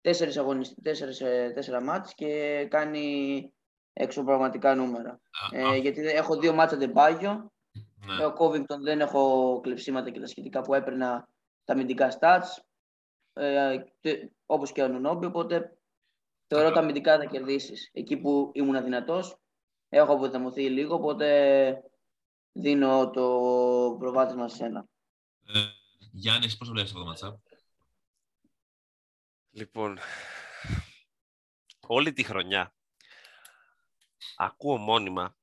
τέσσερις, αγωνιστ, τέσσερις, ε, τέσσερα μάτς και κάνει εξωπραγματικά νούμερα. Α, Ε, α, γιατί δεν- έχω δύο ματς Αντεμπάγιο. ναι. Ε, ο Covington δεν έχω κλεψίματα και τα σχετικά που έπαιρνα τα αμυντικά stats. Ε, και- όπως και ο Νουνόμπι, οπότε θεωρώ τα αμυντικά θα κερδίσεις. Εκεί που ήμουν δυνατός, έχω αποδυναμωθεί λίγο, οπότε δίνω το προβάδισμα σε σένα. Ε, Γιάννης, εσύ πώς το βλέπεις αυτό το matchup; Λοιπόν, όλη τη χρονιά ακούω μόνιμα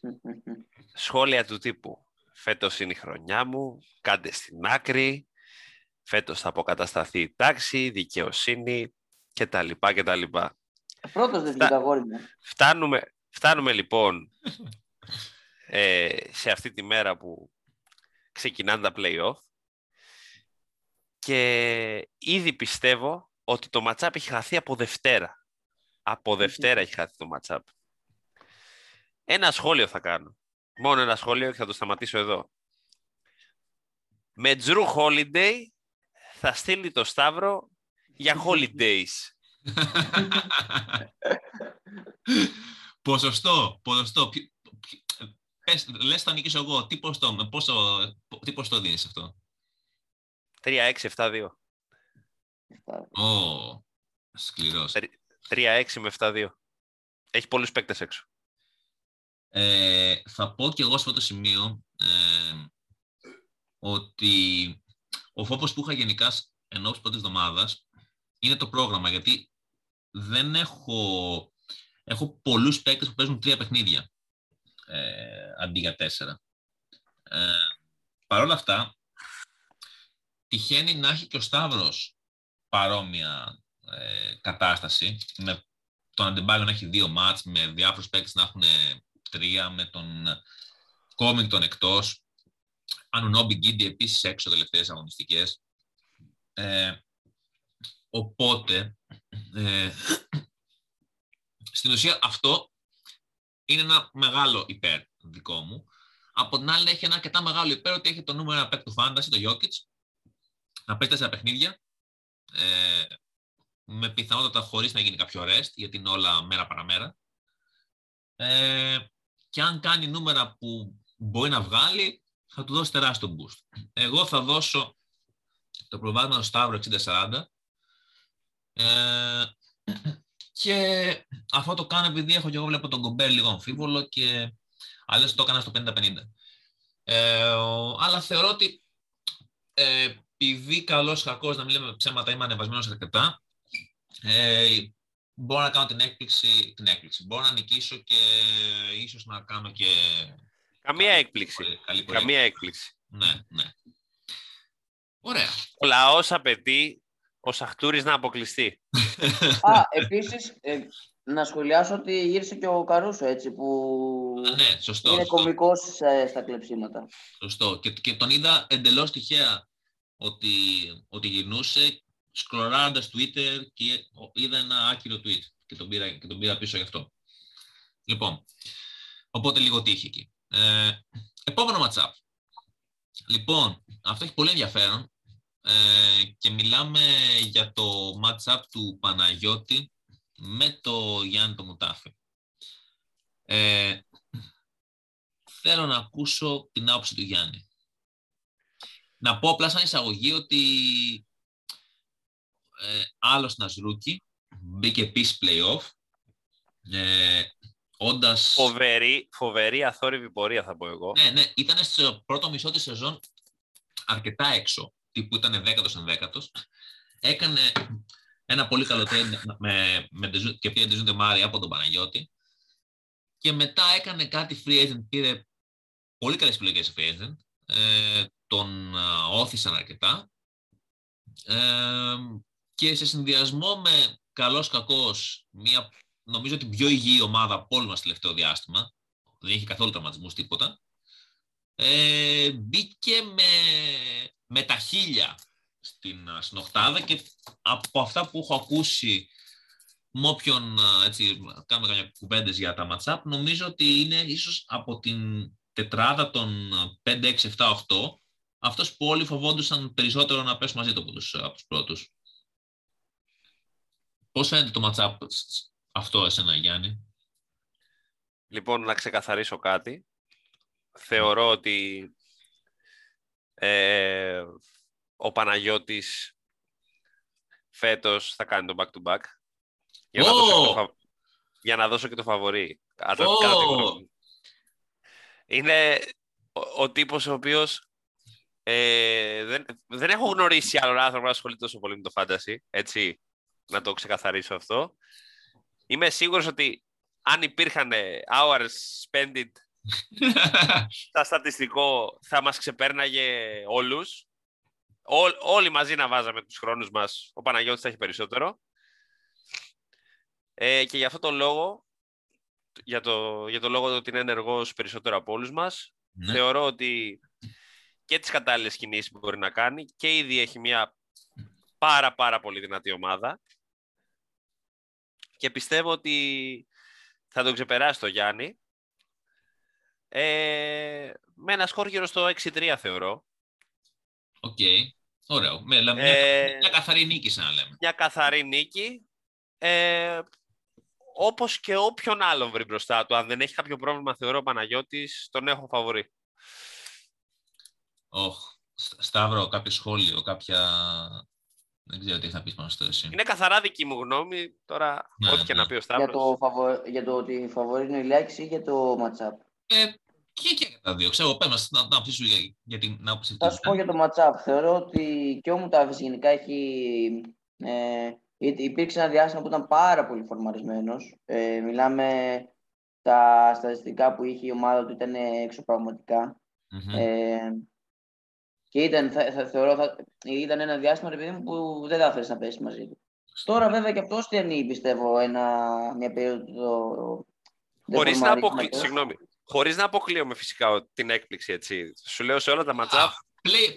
(laughs) σχόλια του τύπου «Φέτος είναι η χρονιά μου, κάντε στην άκρη, φέτος θα αποκατασταθεί η τάξη, δικαιοσύνη κτλ. κτλ. Πρώτος δεν βγήκα αγόρι μου. Φτάνουμε, φτάνουμε λοιπόν (laughs) ε, σε αυτή τη μέρα που ξεκινάνε τα play-off και ήδη πιστεύω ότι το matchup έχει χαθεί από Δευτέρα. Από Δευτέρα έχει χαθεί το matchup. Ένα σχόλιο θα κάνω. Μόνο ένα σχόλιο και θα το σταματήσω εδώ. Με Drew Holiday θα στείλει το Σταύρο για holidays. (laughs) ποσοστό, ποσοστό. Ποιο- ποιο- Πες, λες θα νικήσω εγώ. Τι ποσοστό, με πόσο, τι ποσοστό δίνεις αυτό; 3-6-7-2. Ω, σκληρός. 3-6 με 7-2. Έχει πολλούς παίκτες έξω. Ε, θα πω και εγώ σε αυτό το σημείο, ε, ότι ο φόβος που είχα γενικά ενώ πρώτης εβδομάδας είναι το πρόγραμμα, γιατί δεν έχω, έχω πολλούς παίκτες που παίζουν τρία παιχνίδια ε, αντί για τέσσερα. Ε, Παρ' όλα αυτά, τυχαίνει να έχει και ο Σταύρος παρόμοια ε, κατάσταση, με τον Αντεμπάγιο να έχει δύο μάτς, με διάφορους παίκτες να έχουν τρία, με τον Κόμιγκτον εκτός, Ανουνόμπι Γκίντι επίσης έξω τελευταίες αγωνιστικές. Ε, οπότε, ε, στην ουσία αυτό είναι ένα μεγάλο υπέρ δικό μου. Από την άλλη έχει ένα αρκετά μεγάλο υπέρ ότι έχει το νούμερο ένα παίκ του Fantasy, το Jokic, να παίξει τέσσερα παιχνίδια, ε, με πιθανότατα χωρίς να γίνει κάποιο rest, γιατί είναι όλα μέρα παραμέρα. Ε, και αν κάνει νούμερα που μπορεί να βγάλει, θα του δώσει τεράστιο boost. Εγώ θα δώσω το προβάδισμα στο Σταύρο 60-40 ε, και αυτό το κάνω επειδή έχω και εγώ βλέπω τον Κομπέρ λίγο αμφίβολο και αλλιώς το έκανα στο 50-50. Ε, αλλά θεωρώ ότι ε, επειδή καλός κακός να μην λέμε ψέματα είμαι ανεβασμένος αρκετά ε, μπορώ να κάνω την έκπληξη, την έκπληξη. Μπορώ να νικήσω και ίσως να κάνω και... Καμία έκπληξη. Καλή Καμία έκπληξη. Ναι, ναι. Ωραία. Ο λαός απαιτεί ο Σαχτούρης να αποκλειστεί. (laughs) Α, επίσης, ε, να σχολιάσω ότι γύρισε και ο Καρούσο, έτσι, που ναι, σωστό, είναι σωστό. κωμικός ε, στα κλεψίματα. Σωστό. Και, και τον είδα εντελώς τυχαία ότι, ότι γυρνούσε σκρολάροντας Twitter και είδα ένα άκυρο tweet και τον πήρα, και τον πήρα πίσω γι' αυτό. Λοιπόν, οπότε λίγο τύχη εκεί. Ε, επόμενο matchup. Λοιπόν, αυτό έχει πολύ ενδιαφέρον ε, και μιλάμε για το matchup του Παναγιώτη με το Γιάννη το Μουτάφη. Ε, θέλω να ακούσω την άποψη του Γιάννη. Να πω απλά σαν εισαγωγή ότι ε, άλλος ένας rookie, μπήκε επίσης play-off, ε, όντας... Φοβερή, φοβερή αθόρυβη πορεία θα πω εγώ. Ναι, ναι, ήταν στο πρώτο μισό της σεζόν αρκετά έξω, τύπου ήταν δέκατος ενδέκατος. Έκανε ένα πολύ καλό trade με, με, και πήρε Ντεζούντε Μάρι από τον Παναγιώτη. Και μετά έκανε κάτι free agent, πήρε πολύ καλές επιλογές free agent. Ε, τον όθησαν αρκετά. Ε, και σε συνδυασμό με καλός κακός, μια νομίζω την πιο υγιή ομάδα από όλο μας τελευταίο διάστημα, δεν είχε καθόλου τραυματισμούς τίποτα, ε, μπήκε με, με τα χίλια στην, στην οχτάδα και από αυτά που έχω ακούσει με όποιον έτσι, κάνουμε κάποια κουβέντες για τα matchup, νομίζω ότι είναι ίσως από την τετράδα των 5, 6, 7, 8 αυτός που όλοι φοβόντουσαν περισσότερο να πέσουν μαζί του από τους, από τους πρώτους. Πώς φαίνεται το matchup αυτό εσένα, Γιάννη; Λοιπόν, να ξεκαθαρίσω κάτι. Θεωρώ ότι ε, ο Παναγιώτης φέτος θα κάνει το back-to-back. Για, να δώσω και το φα... για να δώσω και το φαβορή. Oh. Είναι ο, ο τύπος ο οποίος ε, δεν, δεν έχω γνωρίσει άλλον άνθρωπο να ασχολείται τόσο πολύ με το fantasy, έτσι, να το ξεκαθαρίσω αυτό. Είμαι σίγουρος ότι αν υπήρχαν hours spent (laughs) στα στατιστικό θα μας ξεπέρναγε όλους. Ό, όλοι μαζί να βάζαμε τους χρόνους μας, ο Παναγιώτης θα έχει περισσότερο. Ε, και για αυτό το λόγο, για το, για το λόγο ότι είναι ενεργός περισσότερο από όλους μας, ναι. θεωρώ ότι και τις κατάλληλες κινήσεις που μπορεί να κάνει και ήδη έχει μια πάρα πάρα πολύ δυνατή ομάδα και πιστεύω ότι θα τον ξεπεράσει το Γιάννη ε, με ένα σκορ γύρω στο 6-3 θεωρώ. OK. Okay. Ωραίο. Με, μια, ε, μια καθαρή νίκη, σαν να λέμε. Μια καθαρή νίκη. Ε, όπως και όποιον άλλον βρει μπροστά του. Αν δεν έχει κάποιο πρόβλημα, θεωρώ ο Παναγιώτης, τον έχω φαβορή. Oh, Σταύρο, κάποιο σχόλιο, κάποια... Δεν ξέρω τι θα πεις πάνω στο εσύ. Είναι καθαρά δική μου γνώμη. Τώρα, ναι, ό,τι ναι. και να πει ο Σταύρος. Για το, φαβο... για το ότι φαβορεί είναι η Λιάκης ή για το matchup. Ε, Και, και τα δύο. Ξέρω, πες μας, να, να σου για, για την άποψη Θα σου πω για το matchup. Θεωρώ ότι και ο Μουτάφης γενικά έχει... Ε, υπήρξε ένα διάστημα που ήταν πάρα πολύ φορμαρισμένος. Ε, μιλάμε τα στατιστικά που είχε η ομάδα του ήταν εξωπραγματικά. Mm-hmm. Ε, και ήταν, θα, θα, θεωρώ, θα, ήταν ένα διάστημα παιδί μου, που δεν θα ήθελες να πέσει μαζί του. Τώρα βέβαια και αυτός στέλνει πιστεύω ένα, μια περίοδο. Χωρίς να, αποκλει... Συγγνώμη. Χωρίς να αποκλείομαι φυσικά την έκπληξη, έτσι. Σου λέω σε όλα τα ματσά.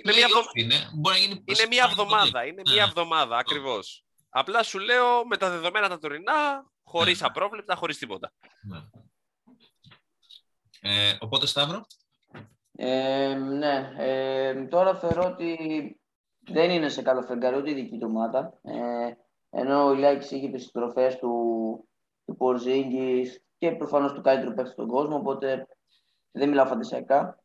είναι, μια είναι. Μπορεί να γίνει είναι μια εβδομάδα. Είναι μια εβδομάδα, ακριβώς. Απλά σου λέω με τα δεδομένα τα τωρινά, χωρίς ναι. απρόβλεπτα, χωρίς τίποτα. Ναι. Ε, οπότε, Σταύρο; Ε, ναι. Ε, τώρα θεωρώ ότι δεν είναι σε καλό φεγγάρι ούτε η δική του ομάδα. Ε, ενώ ο Ηλιάκης είχε τις τροφές του, του Πορζίνγκης και προφανώς του καλύτερου παίκτη στον κόσμο, οπότε δεν μιλάω φαντασιακά.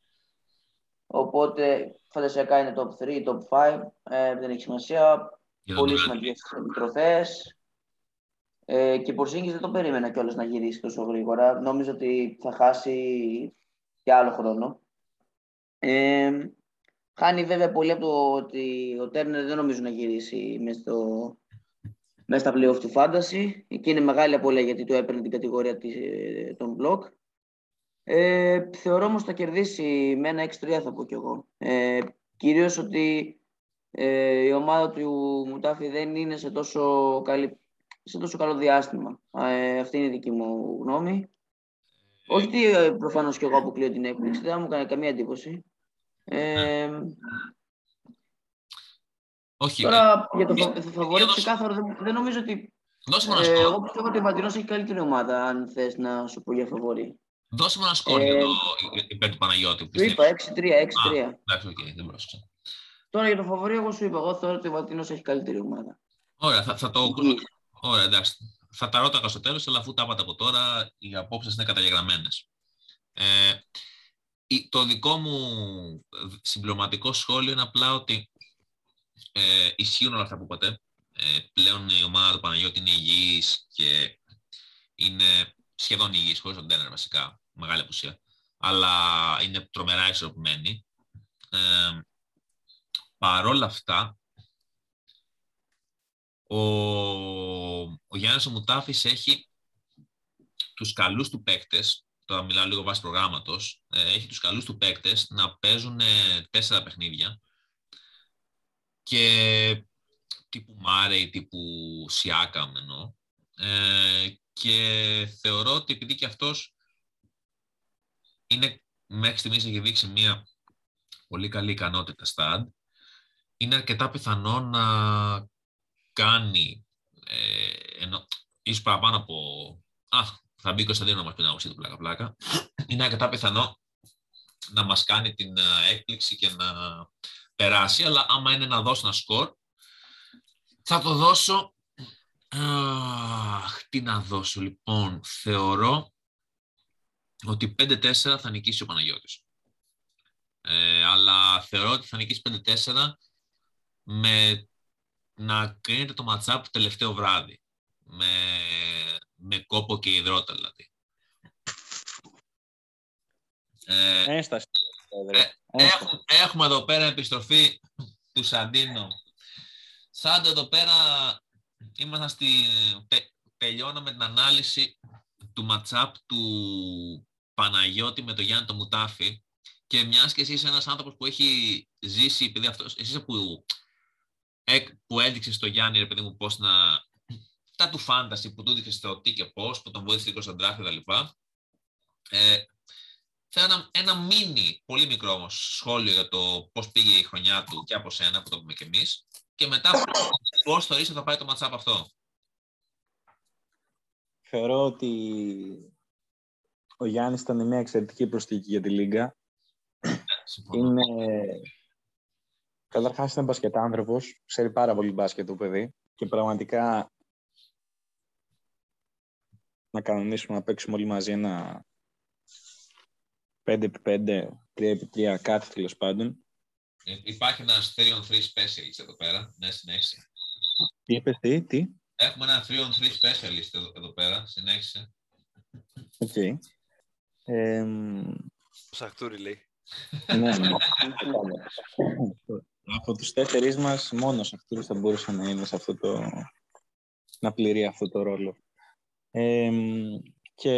Οπότε φαντασιακά είναι top 3, top 5, ε, δεν έχει σημασία. Πολύ σημαντικές επιτροφέ. Ε, και Πορζίνγκης δεν το περίμενα κιόλας να γυρίσει τόσο γρήγορα. Νόμιζα ότι θα χάσει και άλλο χρόνο. Ε, χάνει βέβαια πολύ από το ότι ο Τέρνερ δεν νομίζω να γυρίσει μέσα, στο, μέσα στα playoff του Fantasy. Εκεί είναι μεγάλη απώλεια γιατί του έπαιρνε την κατηγορία της, των block. Ε, θεωρώ όμως θα κερδίσει με ένα 6-3 θα πω κι εγώ. Ε, κυρίως ότι ε, η ομάδα του Μουτάφη δεν είναι σε τόσο, καλή, σε τόσο καλό διάστημα. Ε, αυτή είναι η δική μου γνώμη. Όχι ότι ε, προφανώς και εγώ αποκλείω την έκπληξη, δεν μου κάνει καμία εντύπωση. Ε, όχι. Τώρα για το φαβορή ξεκάθαρο δεν, δεν νομίζω ότι. Δώσε μου ένα σχόλιο. Εγώ πιστεύω ότι ο Σαντίνο έχει καλύτερη ομάδα, αν θες να σου πω για φαβορή. Δώσε μου ένα σχόλιο ε, υπέρ του Παναγιώτη. Του είπα 6-3, 6-3. Εντάξει, οκ, δεν πρόσεξα. Τώρα για το φαβορή, εγώ σου είπα, εγώ θεωρώ ότι ο Σαντίνο έχει καλύτερη ομάδα. Ωραία, θα, θα το. Ωραία, εντάξει θα τα ρώταγα στο τέλος, αλλά αφού τα είπατε από τώρα, οι απόψεις είναι καταγεγραμμένες. Ε, το δικό μου συμπληρωματικό σχόλιο είναι απλά ότι ε, ισχύουν όλα αυτά που είπατε. Ε, πλέον η ομάδα του Παναγιώτη είναι υγιής και είναι σχεδόν υγιής, χωρίς τον τένερ βασικά, μεγάλη απουσία. Αλλά είναι τρομερά ισορροπημένη. Ε, παρόλα αυτά, ο, ο Γιάννης ο Μουτάφης έχει τους καλούς του παίκτες, τώρα μιλάω λίγο βάσει προγράμματος, ε, έχει τους καλούς του παίκτες να παίζουν τέσσερα παιχνίδια και τύπου Μάρεϊ, τύπου Σιάκα εννοώ. Ε, και θεωρώ ότι επειδή και αυτός είναι, μέχρι στιγμής έχει δείξει μια πολύ καλή ικανότητα στα ad, είναι αρκετά πιθανό να κάνει, ε, ενώ, ίσως παραπάνω από, α, θα μπει Κωνσταντίνο να μας πει να του πλάκα-πλάκα, είναι αρκετά πιθανό να μας κάνει την ε, έκπληξη και να περάσει, αλλά άμα είναι να δώσει ένα σκορ, θα το δώσω, αχ, τι να δώσω, λοιπόν, θεωρώ ότι 5-4 θα νικήσει ο Παναγιώτης. Ε, αλλά θεωρώ ότι θα νικήσει 5-4 με να κρίνεται το matchup τελευταίο βράδυ. Με, με κόπο και υδρότα δηλαδή. Ε, Ένσταση. Ε, έχουμε, έχουμε εδώ πέρα επιστροφή του Σαντίνο. Σάντο εδώ πέρα ήμασταν στη... Τελειώναμε την ανάλυση του matchup του Παναγιώτη με τον Γιάννη το Μουτάφη και μιας και εσύ είσαι ένας άνθρωπος που έχει ζήσει, επειδή αυτός, εσύ που που έδειξες στο Γιάννη, ρε παιδί μου, πώς να... Τα του φάνταση που του έδειξες στο τι και πώς, που τον βοήθησε στον τράφι κτλ. Ε, θέλω ένα, ένα μίνι, πολύ μικρό όμως, σχόλιο για το πώς πήγε η χρονιά του και από σένα, που το πούμε κι εμείς, και μετά πώς θεωρείς θα πάει το ματσάπ αυτό; Θεωρώ ότι ο Γιάννης ήταν μια εξαιρετική προσθήκη για τη Λίγκα. Ναι, Είναι Καταρχάς είναι μπασκετάνθρωπος, ξέρει πάρα πολύ μπάσκετ το παιδί και πραγματικά να κανονίσουμε να παίξουμε όλοι μαζί ένα 5x5, 3x3, κάτι τέλος πάντων. Ε, υπάρχει ένας 3on3 specialist εδώ πέρα. Ναι, συνέχισε. Τι είπες, τι, τι; Έχουμε ένα 3on3 specialist εδώ, εδώ πέρα. Συνέχισε. OK. Okay. Ε, Ο Σαχτούρη λέει. ναι, ναι. Από τους τέσσερις μας, μόνος ο Σαχτούρης θα μπορούσε να είναι σε αυτό το... να πληρεί αυτό το ρόλο. Ε, και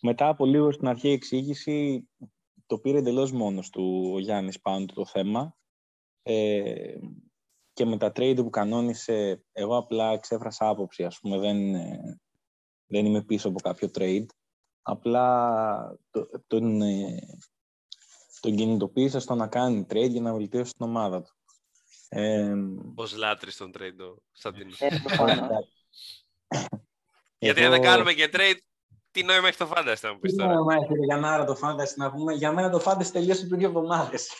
μετά από λίγο στην αρχή εξήγηση το πήρε εντελώς μόνος του ο Γιάννης πάνω το θέμα. Ε, και με τα trade που κανόνισε, εγώ απλά εξέφρασα άποψη, ας πούμε, δεν, ε, δεν είμαι πίσω από κάποιο trade. Απλά το, τον, ε, τον κινητοποίησα στο να κάνει trade για να βελτιώσει την ομάδα του. Ε, Ως λάτρης τον trade, ο Σαντίνος. Ε, προφανώς. (laughs) Γιατί αν δεν κάνουμε και trade, τι νόημα έχει το fantasy, θα μου πεις Τι τώρα; νόημα έχει ρε, για μένα το fantasy να πούμε. Για μένα το fantasy τελείωσε πριν δύο εβδομάδες.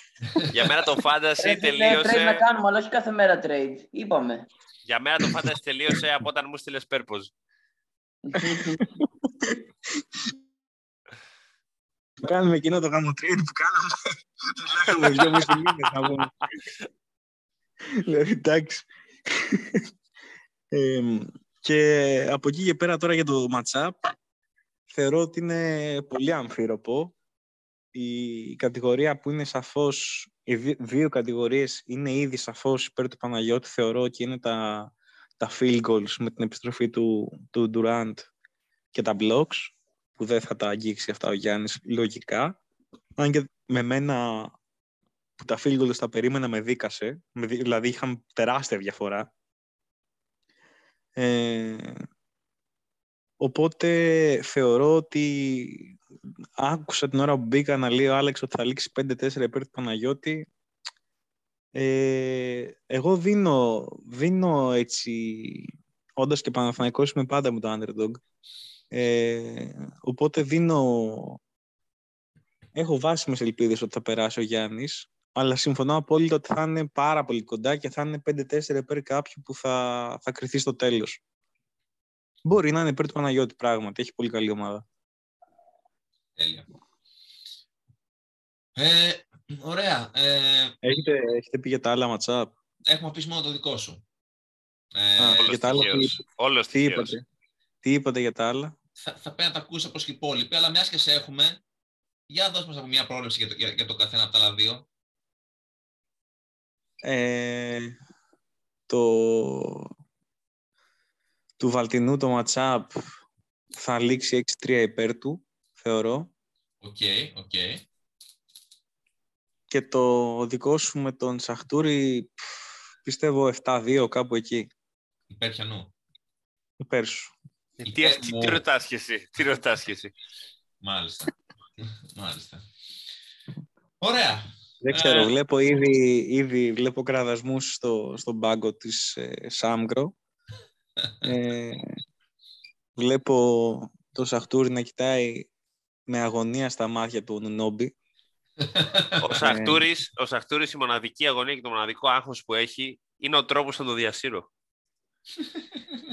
Για μένα το fantasy Ρε, φίλε, trade να τελείωσε... κάνουμε, αλλά όχι κάθε μέρα trade. Είπαμε. Για μένα το fantasy τελείωσε από όταν μου στείλες purpose. Κάνουμε εκείνο το γάμο trade που κάναμε. Μιλάγαμε δυο μισή μήνες να πούμε. Δηλαδή, εντάξει. Ε, και από εκεί και πέρα τώρα για το match-up, θεωρώ ότι είναι πολύ αμφίροπο. Η κατηγορία που είναι σαφώς, οι δι- δύο κατηγορίες είναι ήδη σαφώς υπέρ του Παναγιώτη, θεωρώ και είναι τα, τα field goals με την επιστροφή του, του Durant και τα blocks, που δεν θα τα αγγίξει αυτά ο Γιάννης λογικά. Αν και με μένα που τα field goals τα περίμενα με δίκασε, με δι- δηλαδή είχαμε τεράστια διαφορά. Ε, οπότε θεωρώ ότι άκουσα την ώρα που μπήκα να λέει ο Άλεξ ότι θα λήξει 5-4 υπέρ του Παναγιώτη. Ε, εγώ δίνω, δίνω έτσι, όντας και Παναθηναϊκός είμαι πάντα με το underdog. Ε, οπότε δίνω, έχω βάσιμες ελπίδες ότι θα περάσει ο Γιάννης, αλλά συμφωνώ απόλυτα ότι θα είναι πάρα πολύ κοντά και θα είναι 5-4 υπέρ κάποιου που θα, θα κρυθεί στο τέλος. Μπορεί να είναι υπέρ του Παναγιώτη πράγματι, έχει πολύ καλή ομάδα. Τέλεια. Ε, ωραία. Ε, Έχετε, έχετε πει για τα άλλα matchup. έχουμε πεις μόνο το δικό σου. Ε, Α, Όλος για τα άλλα τυχαίος. τι- Όλος Τι τυχαίος. είπατε; Τι είπατε για τα άλλα; θα, θα πρέπει να τα ακούσει όπως και οι υπόλοιποι, αλλά μιας και σε έχουμε, για δώσ' μας από μια πρόβλεψη για το, για, για το καθένα από τα άλλα δύο. Ε, το του Βαλτινού το matchup θα λήξει 6-3 υπέρ του, θεωρώ. OK, OK. Και το δικό σου με τον Σαχτούρη, πφ, πιστεύω 7-2 κάπου εκεί, Υπέρ πιανού. υπέρ σου. Ε, Τι, Υπέρ τι, μου. τι ρωτάς και εσύ, τι ρωτάς και εσύ. Μάλιστα. Μάλιστα. Ωραία. Δεν ξέρω, Ε. βλέπω ήδη, ήδη βλέπω κραδασμούς στο, στον πάγκο της ε, Σάμγκρο. Ε, βλέπω το Σαχτούρη να κοιτάει με αγωνία στα μάτια του Νουνόμπι. Ο Σαχτούρης, ο Σαχτούρης η μοναδική αγωνία και το μοναδικό άγχος που έχει είναι ο τρόπος να το διασύρω.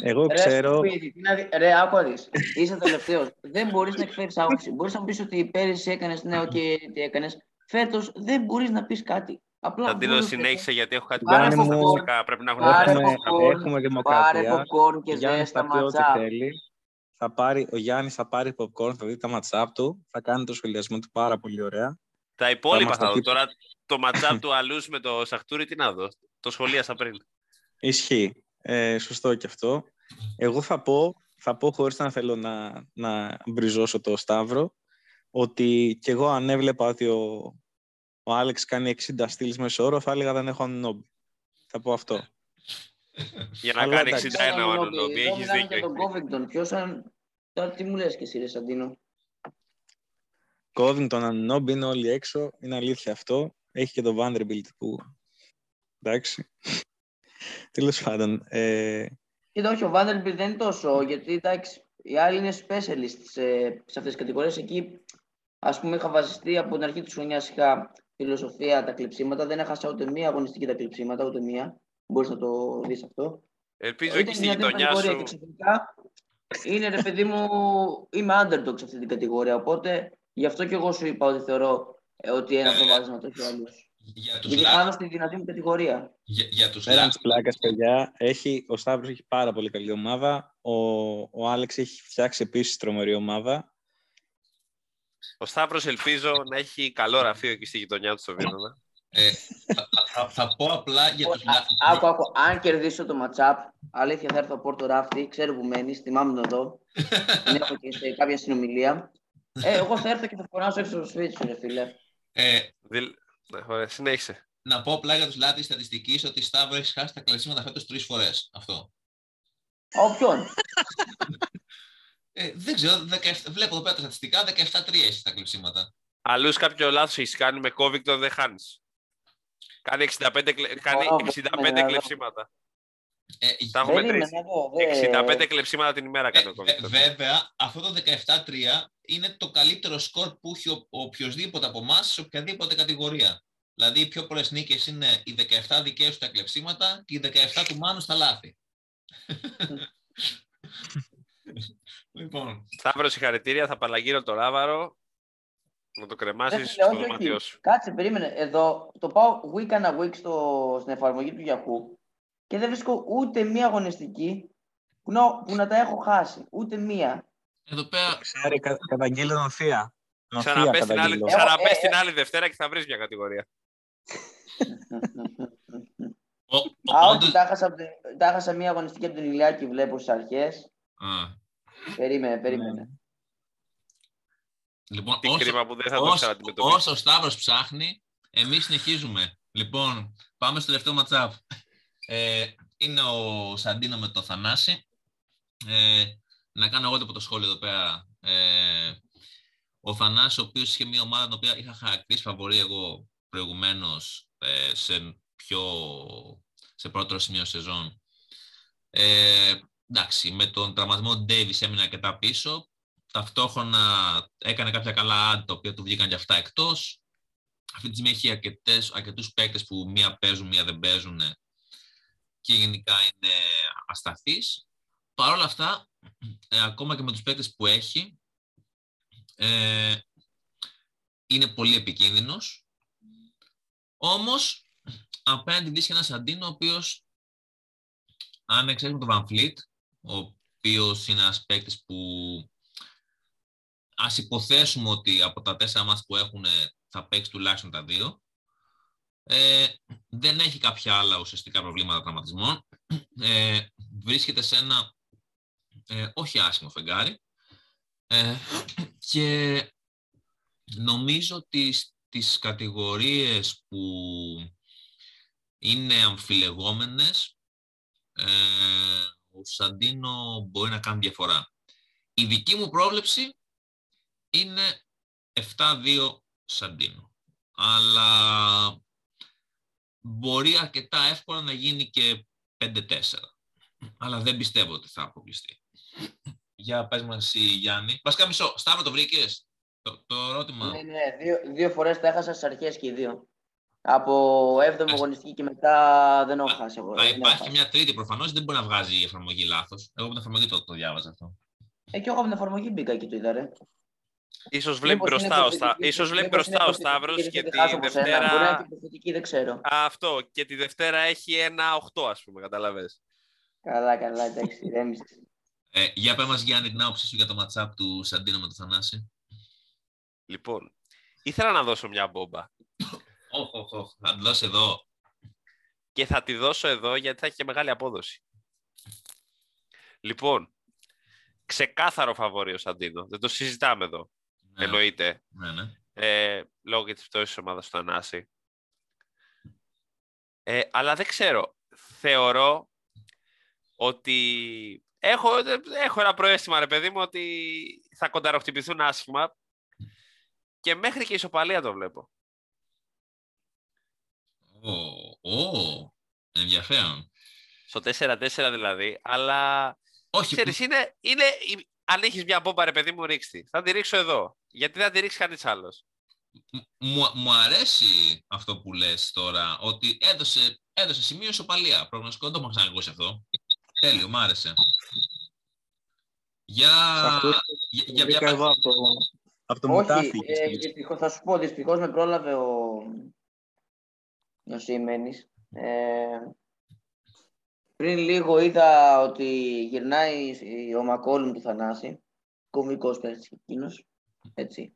Εγώ Ρε, ξέρω, σπίτι, τι να δει- Ρε, άκου να δεις. Είσαι τελευταίος. δεν μπορείς να εκφέρεις άποψη. Μπορείς να πεις ότι πέρυσι έκανες ναι, και τι έκανες. Φέτος δεν μπορείς να πεις κάτι. Απλά Θα την βούλωσε. συνέχισε γιατί έχω κάτι Πάρε πάρα popcorn. φυσικά. Πρέπει να Πάρε γνωρίζω. έχουμε, popcorn. έχουμε Πάρε δημοκρατία. popcorn και Ο Γιάννης δες τα θα πει ό,τι ματσά. θέλει. Θα πάρει, ο Γιάννης θα πάρει popcorn, θα δει τα ματσάπ του, θα κάνει το σχολιασμό του πάρα πολύ ωραία. Τα υπόλοιπα μας τα θα δω. πει- Τώρα το ματσάπ (laughs) του Αλούς με το Σαχτούρη τι να δω. Το σχολίασα πριν. Ισχύει. Ε, σωστό και αυτό. Εγώ θα πω, θα πω χωρίς να θέλω να, να μπριζώσω το Σταύρο, ότι κι εγώ αν έβλεπα ότι ο, ο Άλεξ κάνει 60 στυλς μέσω όρο, θα έλεγα δεν έχω ανόμπι. Θα πω αυτό. Για να Αλλά κάνει εντάξει. 61 ο Ανουνόμπι. Εδώ Έχεις μιλάμε δίκιο. για τον έχεις δίκιο. Covington. Ποιος αν... Τώρα τι μου λες και εσύ ρε Σαντίνο; Covington, Ανόμπι είναι όλοι έξω. Είναι αλήθεια αυτό. Έχει και το Vanderbilt που... Εντάξει. Τέλος πάντων. Ε, Κοίτα, όχι, ο Vanderbilt δεν είναι τόσο, γιατί εντάξει, οι άλλοι είναι specialist σε, σε αυτές τις κατηγορίες. Εκεί, ας πούμε, είχα βασιστεί από την αρχή της χρονιάς, είχα φιλοσοφία τα κλειψίματα, δεν έχασα ούτε μία αγωνιστική τα κλειψίματα, ούτε μία. Μπορείς να το δεις αυτό. Ελπίζω Ήταν εκεί στη μια νέα γειτονιά κατηγορία σου. Και ξαφνικά είναι ρε παιδί μου, είμαι underdog σε αυτή την κατηγορία. Οπότε γι' αυτό και εγώ σου είπα ότι θεωρώ ε, ότι ένα προβάδισμα το έχει ο άλλος. Για τους, Γιατί λα... χάνω στη δυνατή μου κατηγορία. για, για τους Πέραν λα... της πλάκας, παιδιά, έχει, ο Σταύρος έχει πάρα πολύ καλή ομάδα. Ο, ο Άλεξ έχει φτιάξει επίσης τρομερή ομάδα. Ο Σταύρος ελπίζω να έχει καλό ραφείο εκεί στη γειτονιά του στο Βίρονα. Ε, θα, θα, θα πω απλά για τους... λα- Άκου, άκου. Αν κερδίσω το matchup, αλήθεια θα έρθω από Πόρτο Ράφτη, ξέρω που μένεις, θυμάμαι τον εδώ. (laughs) Την έχω και σε κάποια συνομιλία. Ε, εγώ θα έρθω και θα φωνάσω έξω στο σπίτι σου, ρε φίλε. Ε, Δηλ... Ναι, ωραία, συνέχισε. να πω απλά για τους λάτρεις στατιστικής ότι Σταύρο έχει χάσει τα κλεισίματα φέτος τρεις φορές. Αυτό. Ο ποιον. (laughs) Ε, δεν ξέρω, 17, βλέπω εδώ πέρα τα στατιστικά, 17-3 έχει τα κλεισίματα. Αλλού κάποιο λάθος έχεις κάνει με Covington, δεν χάνεις. Κάνει 65, κλε- κάνει Ω, 65 περίμενε, κλεψίματα. Ε, Τα έχουμε Περίμενε μετρήσει. εδώ. δε- 65 κλεψίματα την ημέρα κάνει ε, ο βε- Covington. βέβαια, αυτό το 17-3 είναι το καλύτερο σκορ που έχει ο, ο οποιοδήποτε από εμάς σε οποιαδήποτε κατηγορία. Δηλαδή, οι πιο πολλές νίκες είναι οι 17 δικέ του στα κλεψίματα και οι 17 του Μάνου στα λάθη. (laughs) λοιπόν, Σταύρος, συγχαρητήρια. Θα παραγγείλω το λάβαρο να το κρεμάσεις Ρε φίλε, στο όχι, όχι. δωμάτιό σου. Κάτσε, περίμενε. Εδώ το πάω week and a week στο, στην εφαρμογή του Yahoo και δεν βρίσκω ούτε μία αγωνιστική που να, που να τα έχω χάσει. Ούτε μία. εδώ πέρα Ξέρει, κα, καταγγείλε νοθεία. Νοθεία Ξαναμπες την, άλλη, καταγγείλω. Έχω- ξαναμπες ε, την ε. άλλη Δευτέρα και θα βρεις μια κατηγορία. (laughs) ο, ο, Α, όντως- όχι, τα έχασα, από την- τα έχασα μία αγωνιστική από τον Ηλιάκη, βλέπω στις αρχές. Α, Περίμενε, περίμενε. λοιπόν, Τι όσο, κρίμα που δεν θα το όσο, ξαναντιμετωπίσει. όσο ο Σταύρος ψάχνει, εμείς συνεχίζουμε. Λοιπόν, πάμε στο τελευταίο ματσάπ. Ε, είναι ο Σαντίνο με το Θανάση. Ε, να κάνω εγώ το πρώτο σχόλιο εδώ πέρα. Ε, ο Θανάσης, ο οποίος είχε μια ομάδα την οποία είχα χαρακτηρίσει φαβορή εγώ προηγουμένως ε, σε πιο σε πρώτο σημείο σεζόν. Ε, εντάξει, με τον τραυματισμό του Davis έμεινε αρκετά πίσω. Ταυτόχρονα έκανε κάποια καλά ad, τα οποία του βγήκαν και αυτά εκτός. Αυτή τη στιγμή έχει αρκετές, αρκετούς παίκτες που μία παίζουν, μία δεν παίζουν και γενικά είναι ασταθής. Παρ' όλα αυτά, ε, ακόμα και με τους παίκτες που έχει, ε, είναι πολύ επικίνδυνος. Όμως, απέναντι βρίσκει ένας Σαντίνο, ο οποίος, αν εξαιρέσουμε τον Van Fleet, ο οποίος είναι ένας παίκτης που ας υποθέσουμε ότι από τα τέσσερα μάτς που έχουν θα παίξει τουλάχιστον τα δύο. Ε, δεν έχει κάποια άλλα ουσιαστικά προβλήματα τραυματισμών. Ε, βρίσκεται σε ένα ε, όχι άσχημο φεγγάρι. Ε, και νομίζω ότι στις κατηγορίες που είναι αμφιλεγόμενες ε, ο Σαντίνο μπορεί να κάνει διαφορά. Η δική μου πρόβλεψη είναι 7-2 Σαντίνο. Αλλά μπορεί αρκετά εύκολα να γίνει και 5-4. Αλλά δεν πιστεύω ότι θα αποκλειστεί. Για πες μας εσύ Γιάννη. Βασικά μισό. Σταύρο το βρήκες; Το, το ερώτημα. Ναι, ναι, δύο, δύο φορές τα έχασα στις αρχές και οι δύο. Από 7η αγωνιστική και μετά δεν έχω χάσει. εγώ, Θα δεν έχω υπάρχει και χάσει. μια τρίτη προφανώς. Δεν μπορεί να βγάζει η εφαρμογή λάθος. Εγώ από την εφαρμογή το, το διάβαζα αυτό. Ε, και εγώ από την εφαρμογή μπήκα και το είδα, ρε. Ίσως βλέπει Μήπως είναι μπροστά, ο, προθετική- Στα... Ίσως βλέπει μήπως είναι μπροστά ο προθετική Σταύρος και και δεν τη χάσω από σένα. Μπορεί να Δευτέρα... είναι και προθετική, δεν ξέρω. Α, Αυτό. Και τη Δευτέρα έχει ένα 8, ας πούμε, καταλαβες. Καλά, καλά, εντάξει, ρέμισες. Ε, για πες μας Γιάννη την άποψή σου για το matchup του Σαντίνο με τον Θανάση. Λοιπόν, ήθελα να δώσω μια μπόμπα. Όχ, όχ, όχ. Θα τη δώσει εδώ. Και θα τη δώσω εδώ γιατί θα έχει και μεγάλη απόδοση. Λοιπόν, ξεκάθαρο φαβόρη ο Σαντίνο. Δεν το συζητάμε εδώ. Ναι, Εννοείται. ναι, ναι. Ε, λόγω και της πτώσης της ομάδας του Ανάση. Ε, αλλά δεν ξέρω. Θεωρώ ότι έχω, έχω ένα προαίσθημα, ρε παιδί μου, ότι θα κονταροχτυπηθούν άσχημα και μέχρι και ισοπαλία το βλέπω. Ω, ω, ενδιαφέρον. Στο 4-4 δηλαδή, αλλά Όχι, ξέρεις, είναι, είναι, αν έχεις μια μπόμπα, ρε παιδί μου, ρίξτη. Θα τη ρίξω εδώ. Γιατί δεν θα τη ρίξει κανείς άλλος. μου, μου αρέσει αυτό που λες τώρα, ότι έδωσε, έδωσε σημείο ισοπαλία. Προγνωστικό, δεν το έχω ξανακούσει αυτό. Τέλειο, μου άρεσε. Για... Σε αυτό για, το για, βρήκα για- εδώ από το, από το Όχι, Μουτάφι. ε, δυστυχώς, θα σου πω, δυστυχώς με πρόλαβε ο, ο Σιμένης. Ε, πριν λίγο είδα ότι γυρνάει ο Μακόλουμ του Θανάση. Κομικός παίρνει εκείνος. Έτσι.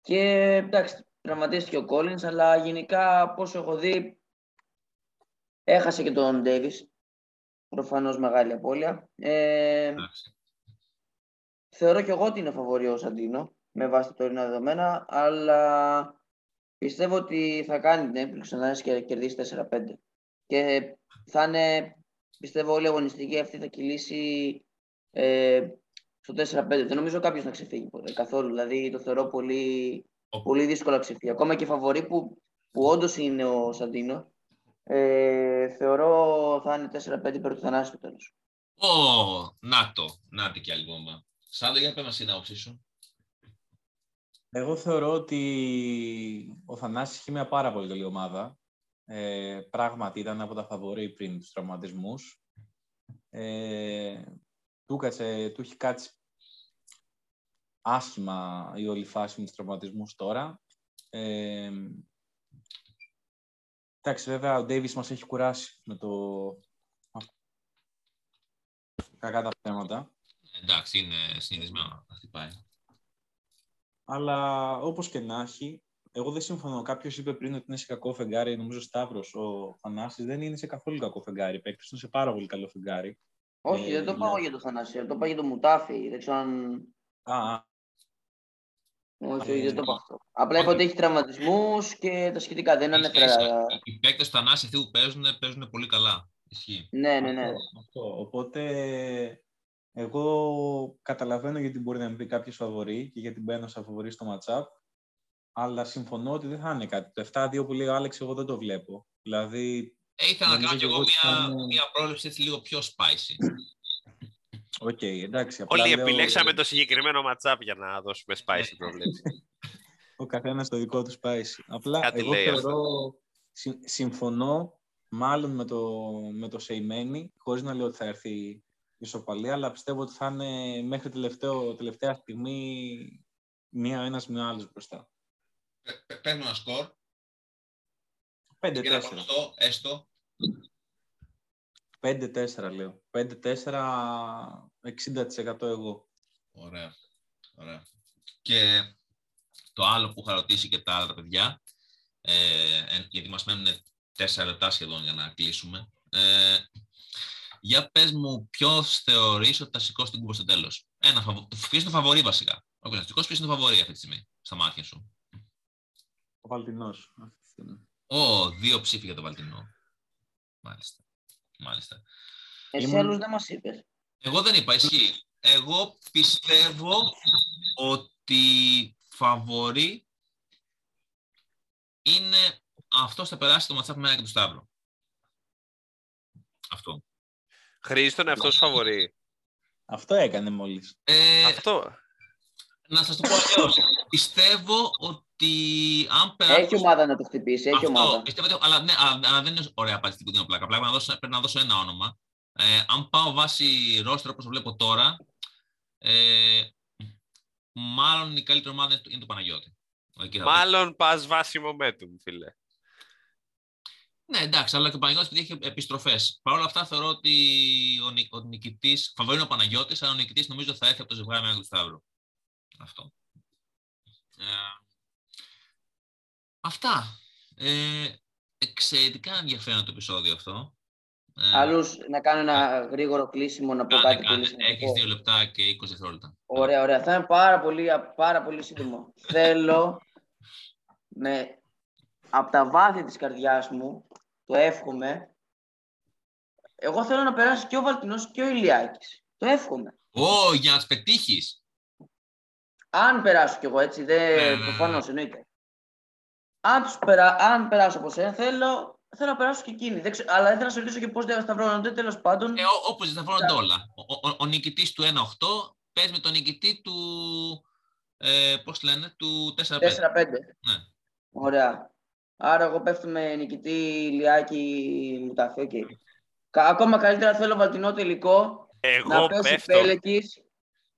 Και εντάξει, τραυματίστηκε ο Collins, αλλά γενικά από όσο έχω δει, έχασε και τον Davis. Προφανώς μεγάλη απώλεια. Ε, Εντάξει. θεωρώ και εγώ ότι είναι φαβορή ο Σαντίνο, με βάση τα τωρινά δεδομένα, αλλά πιστεύω ότι θα κάνει την έκπληξη να και κερδίσει 4-5. Και θα είναι, πιστεύω, όλη η αγωνιστική αυτή θα κυλήσει ε, στο 4-5. Δεν νομίζω κάποιος να ξεφύγει ποτέ, καθόλου. Δηλαδή το θεωρώ πολύ, Ο- πολύ δύσκολο να ξεφύγει. Ακόμα και φαβορή που, που όντως είναι ο Σαντίνο, ε, θεωρώ θα είναι 4-5 υπέρ του Θανάση στο τέλος. Ω, να το, να τη κι άλλη βόμβα. Σάντο, για πες μας την άποψή σου. Εγώ θεωρώ ότι ο Θανάσης είχε μια πάρα πολύ καλή ομάδα. Ε, πράγματι ήταν από τα φαβορή πριν τους τραυματισμούς. Ε, του, κάτσε, του έχει κάτσει άσχημα η όλη φάση με τους τραυματισμούς τώρα. Ε, εντάξει, βέβαια ο Ντέιβις μας έχει κουράσει με το... κακά τα θέματα. Εντάξει, είναι συνηθισμένο να χτυπάει. Αλλά όπως και να έχει, εγώ δεν συμφωνώ. Κάποιος είπε πριν ότι είναι σε κακό φεγγάρι. Νομίζω Σταύρος, ο Θανάσης δεν είναι σε καθόλου κακό φεγγάρι. Παίκτης είναι σε πάρα πολύ καλό φεγγάρι. Όχι, Ε, δεν το ναι. πάω για το Θανάση, το πάω για το Μουτάφι. Δεν ξέρω αν. Α, α, Όχι, Ε, όχι, δεν το πάω αυτό. Απλά είπα ότι έχει τραυματισμούς και τα σχετικά. Δεν ανέφερα. Οι- Οι παίκτες του Θανάση αυτοί που παίζουν, παίζουν πολύ καλά. Ισχύει. Ναι, ναι, ναι. αυτό, αυτό. Οπότε, εγώ καταλαβαίνω γιατί μπορεί να μην πει κάποιος φαβορή και γιατί μπαίνω σαν φαβορή στο matchup. Αλλά συμφωνώ ότι δεν θα είναι κάτι. Το 7-2 που λέει ο Άλεξ, εγώ δεν το βλέπω. Δηλαδή, Ε, ήθελα να Νομίζω κάνω κι και εγώ εγώ ότι θα μια, είναι- μια πρόβλεψη έτσι λίγο πιο spicy. OK, εντάξει. απλά Όλοι λέω- επιλέξαμε το συγκεκριμένο matchup για να δώσουμε spicy προβλέψη. ο καθένας το δικό του spicy. Απλά Κάτι εγώ λέει θεωρώ, συ- συμφωνώ μάλλον με το, με το Σεϊμένη, χωρίς να λέω ότι θα έρθει η ισοπαλία, αλλά πιστεύω ότι θα είναι μέχρι τελευταίο, τελευταία στιγμή μία ο ένας μία άλλος μπροστά. Παίρνω ένα σκορ 5-4. και ένα ποσοστό, έστω. 5-4 λέω. 5-4, 60% εγώ. Ωραία. Ωραία. Και το άλλο που είχα ρωτήσει και τα άλλα τα παιδιά, ε, ε, γιατί μας μένουν τέσσερα λεπτά σχεδόν για να κλείσουμε. Ε, για πες μου ποιος θεωρείς ότι θα σηκώσει την κούπα στο τέλος. Ένα φαβο... Ποιος είναι το φαβορή βασικά. Ο Κωνσταντικός ποιος είναι το φαβορή αυτή τη στιγμή, στα μάτια σου; Ο Βαλτινός. αυτή τη στιγμή. Ω, δύο ψήφοι για το Βαλτινό. Μάλιστα. Μάλιστα. Εσύ Ήμουν- άλλους δεν μας είπες. Εγώ δεν είπα, ισχύει. Εγώ πιστεύω ότι φαβορή είναι αυτός θα περάσει το matchup με ένα και του Σταύρο. Αυτό. Χρήστον, αυτός φαβορεί. Αυτό έκανε μόλις. Ε, Αυτό. να σας το πω αλλιώς. πιστεύω ότι αν περάσει... Έχει ομάδα να το χτυπήσει, έχει Αυτό, ομάδα. πιστεύω ότι, αλλά, ναι, αλλά, αλλά δεν είναι ωραία απάντηση που δίνω πλάκα. Πλάκα να δώσω, πρέπει να δώσω ένα όνομα. Ε, αν πάω βάσει ρόστρα όπως το βλέπω τώρα, ε, μάλλον η καλύτερη ομάδα είναι το, είναι το Παναγιώτη. Εκεί θα δω. Μάλλον πας βάση momentum, φίλε. Ναι, εντάξει, αλλά και ο Παναγιώτης επειδή έχει επιστροφές. Παρ' όλα αυτά θεωρώ ότι ο, νι- ο νικητής, φαβορεί είναι ο Παναγιώτης, αλλά ο νικητής νομίζω θα έρθει από το ζευγάρι με του Σταύρου. Αυτό. Ε, αυτά. Ε, εξαιρετικά ενδιαφέρον το επεισόδιο αυτό. Ε, Άλλου να κάνω ένα γρήγορο κλείσιμο να πω κάνε, κάτι κάνε. πολύ σημαντικό. Έχεις δύο λεπτά και 20 δευτερόλεπτα. Ωραία, ωραία. Θα είναι πάρα πολύ, πάρα πολύ σύντομο. (laughs) Θέλω με, από τα βάθη της καρδιάς μου, το εύχομαι, εγώ θέλω να περάσει και ο Βαλτινός και ο Ηλιάκης. Το εύχομαι. Ω, για να τους πετύχεις. Αν περάσω κι εγώ έτσι, Ναι, ναι, δεν ναι. προφανώς εννοείται. Αν, τους περά, αν περάσω από σένα, θέλω, θέλω να περάσω και εκείνοι. Δεν ξέρω, αλλά ήθελα να σε ρωτήσω και πώς δεν σταυρώνονται, τέλος πάντων. Ε, Όπως δεν θα βρουν όλα. Ο, ο, ο νικητής του 1-8 παίζει με τον νικητή του. Ε, Πώς λένε, του 4-5. 4-5. Ναι. Ωραία. Άρα εγώ πέφτω με νικητή Λιάκη Μουτάφη. οκ. Κα- Ακόμα καλύτερα θέλω Βαλτινό τελικό. να Εγώ πέσει πέφτω. Πέλεκης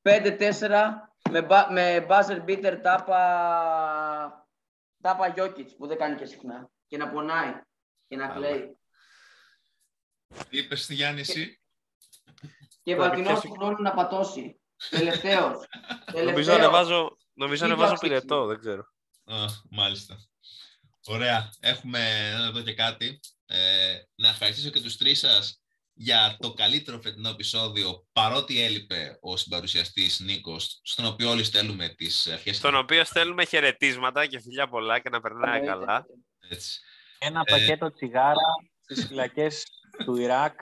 5-4 με, μπα- με buzzer beater τάπα, τάπα Γιώκητς που δεν κάνει και συχνά. Και να πονάει και να Καλά. κλαίει. Τι είπες στη Γιάννης, εσύ. Και Τώρα, βαλτινός ποιος- του χρόνου να πατώσει. Τελευταίος. Νομίζω Τελευταίος. ανεβάζω, νομίζω Δίπλα ανεβάζω ψήξη. πυρετό, δεν ξέρω. Α, μάλιστα. Ωραία. Έχουμε εδώ και κάτι. Ε, να ευχαριστήσω και τους τρεις σας για το καλύτερο φετινό επεισόδιο, παρότι έλειπε ο συμπαρουσιαστής Νίκος, στον οποίο όλοι στέλνουμε τις ευχές. Στον οποίο στέλνουμε χαιρετίσματα και φιλιά πολλά και να περνάει καλά. Έτσι. Ένα πακέτο τσιγάρα στις φυλακές του Ιράκ.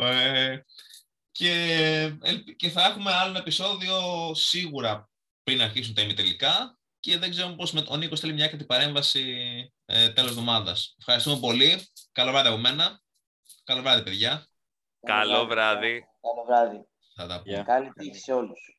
Ε, και, ελπ- και θα έχουμε άλλο ένα επεισόδιο σίγουρα πριν αρχίσουν τα ημιτελικά και δεν ξέρω πώς με, ο Νίκος θέλει μια άκρητη παρέμβαση ε, τέλος εβδομάδας. Ευχαριστούμε πολύ. Καλό βράδυ από μένα. Καλό βράδυ, παιδιά. Καλό βράδυ. Καλό βράδυ. Θα τα πούμε. Γεια. Καλή τύχη σε όλους.